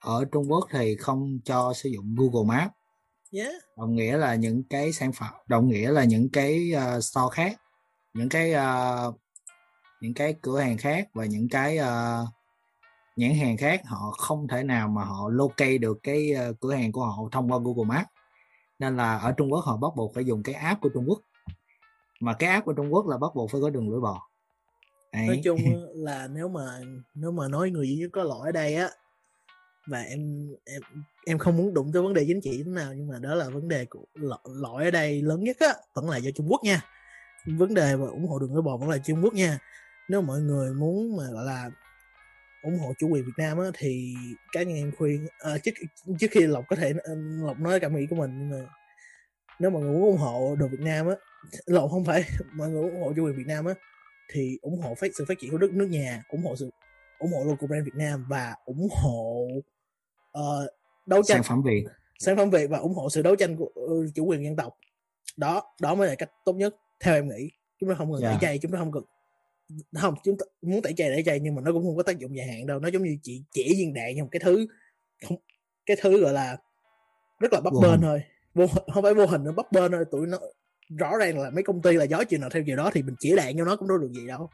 ở Trung Quốc thì không cho sử dụng Google Maps yeah. đồng nghĩa là những cái sản phẩm đồng nghĩa là những cái uh, store khác những cái uh, những cái cửa hàng khác và những cái uh, nhãn hàng khác họ không thể nào mà họ locate được cái uh, cửa hàng của họ thông qua Google Maps nên là ở Trung Quốc họ bắt buộc phải dùng cái app của Trung Quốc mà cái app của Trung Quốc là bắt buộc phải có đường lưỡi bò Đấy. nói chung là nếu mà nếu mà nói người duy nhất có lỗi ở đây á và em em em không muốn đụng tới vấn đề chính trị thế nào nhưng mà đó là vấn đề của lỗi ở đây lớn nhất á vẫn là do Trung Quốc nha. Vấn đề và ủng hộ đường lưỡi bò vẫn là Trung Quốc nha. Nếu mọi người muốn mà gọi là ủng hộ chủ quyền Việt Nam á thì cá nhân em khuyên à, trước trước khi lộc có thể ờ, lộc nói cảm nghĩ của mình nhưng mà nếu mọi người muốn ủng hộ đồ Việt Nam á lộc không phải mọi người ủng hộ chủ quyền Việt Nam á thì ủng hộ phát sự phát triển của đất nước nhà ủng hộ sự ủng hộ local brand Việt Nam và ủng hộ uh, đấu tranh sản phẩm Việt. Sản phẩm Việt và ủng hộ sự đấu tranh của uh, chủ quyền dân tộc. Đó đó mới là cách tốt nhất theo em nghĩ. Chúng ta không cần yeah. tẩy dạ. chay chúng ta không cần không chúng ta muốn tẩy chay tẩy chay nhưng mà nó cũng không có tác dụng dài hạn đâu. Nó giống như chỉ chỉ viên đạn trong cái thứ không cái thứ gọi là rất là bấp bên thôi. Vô không phải vô hình nó bấp bên thôi. Tụi nó rõ ràng là mấy công ty là gió chiều nào theo chiều đó thì mình chỉ đạn cho nó cũng đâu được gì đâu.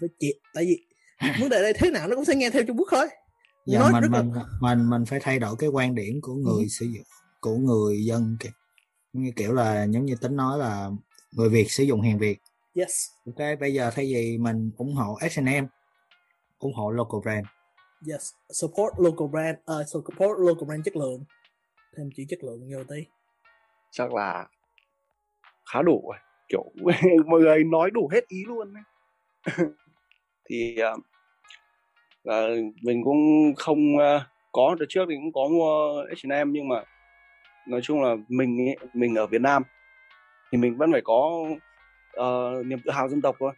Với chị tại vì vấn đề đây thế nào nó cũng sẽ nghe theo Trung Quốc thôi dạ, nói mình mình là... mình mình phải thay đổi cái quan điểm của người ừ. sử dụng của người dân kìa như kiểu là giống như tính nói là người Việt sử dụng hàng Việt. Yes. Ok bây giờ thay vì mình ủng hộ H&M ủng hộ local brand. Yes. Support local brand uh, support local brand chất lượng. Thêm chữ chất lượng vô tí. Chắc là khá đủ rồi. Kiểu mọi người nói đủ hết ý luôn thì uh, uh, mình cũng không uh, có từ trước thì cũng có mua H&M nhưng mà nói chung là mình mình ở Việt Nam thì mình vẫn phải có uh, niềm tự hào dân tộc thôi.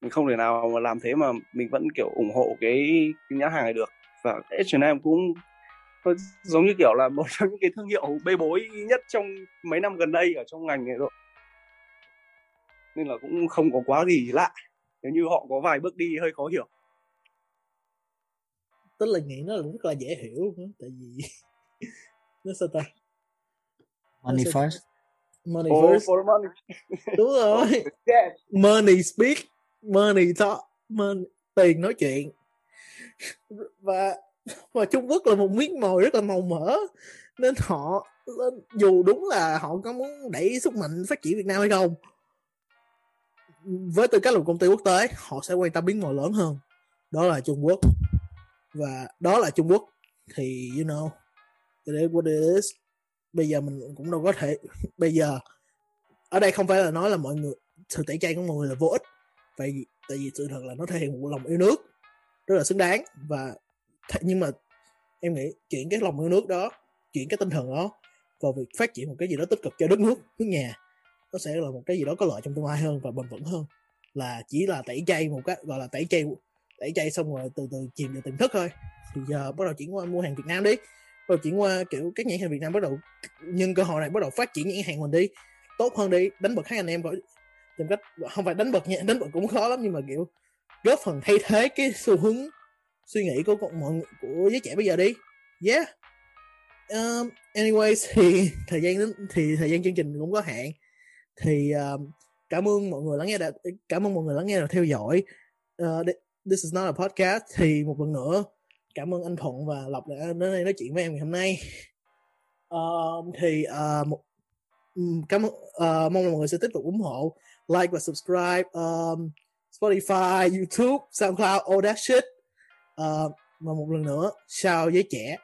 Mình không thể nào mà làm thế mà mình vẫn kiểu ủng hộ cái, cái nhãn hàng này được. Và H&M cũng giống như kiểu là một trong những cái thương hiệu bê bối nhất trong mấy năm gần đây ở trong ngành này rồi nên là cũng không có quá gì lạ. Nếu như họ có vài bước đi hơi khó hiểu tức là nghĩ nó rất là dễ hiểu luôn tại vì nó sao ta? Money first money oh, first. for money. đúng rồi. Yes. money speak. Money talk. Money, tiền nói chuyện. Và và Trung Quốc là một miếng mồi rất là màu mỡ. Nên họ dù đúng là họ có muốn đẩy sức mạnh phát triển Việt Nam hay không với tư cách là một công ty quốc tế họ sẽ quan tâm miếng mồi lớn hơn. Đó là Trung Quốc và đó là Trung Quốc. Thì, you know, it is what it is. Bây giờ mình cũng đâu có thể, bây giờ, ở đây không phải là nói là mọi người, sự tẩy chay của mọi người là vô ích. Tại vì tại vì sự thật là nó thể hiện một lòng yêu nước rất là xứng đáng. Và nhưng mà em nghĩ chuyển cái lòng yêu nước đó, chuyển cái tinh thần đó vào việc phát triển một cái gì đó tích cực cho đất nước nước nhà, nó sẽ là một cái gì đó có lợi trong tương lai hơn và bền vững hơn. Là chỉ là tẩy chay một cái, gọi là tẩy chay đẩy chay xong rồi từ từ chìm vào tỉnh thức thôi. Thì giờ bắt đầu chuyển qua mua hàng Việt Nam đi. Bắt đầu chuyển qua kiểu các nhãn hàng Việt Nam bắt đầu nhân cơ hội này bắt đầu phát triển nhãn hàng mình đi tốt hơn đi đánh bật các anh em gọi tìm cách không phải đánh bật nha đánh bật cũng khó lắm nhưng mà kiểu góp phần thay thế cái xu hướng suy nghĩ của mọi của giới trẻ bây giờ đi. Yeah. Um, anyways thì thời gian thì thời gian chương trình cũng có hạn. Thì um, cảm ơn mọi người lắng nghe đã cảm ơn mọi người lắng nghe và theo dõi. Uh, this is not a podcast. Thì một lần nữa cảm ơn anh Thuận và Lộc đã đến đây nói chuyện với em ngày hôm nay. Uh, thì uh, một cảm ơn uh, mong là mọi người sẽ tiếp tục ủng hộ like và subscribe um, Spotify, YouTube, SoundCloud, all that shit. Uh, và một lần nữa chào giới trẻ.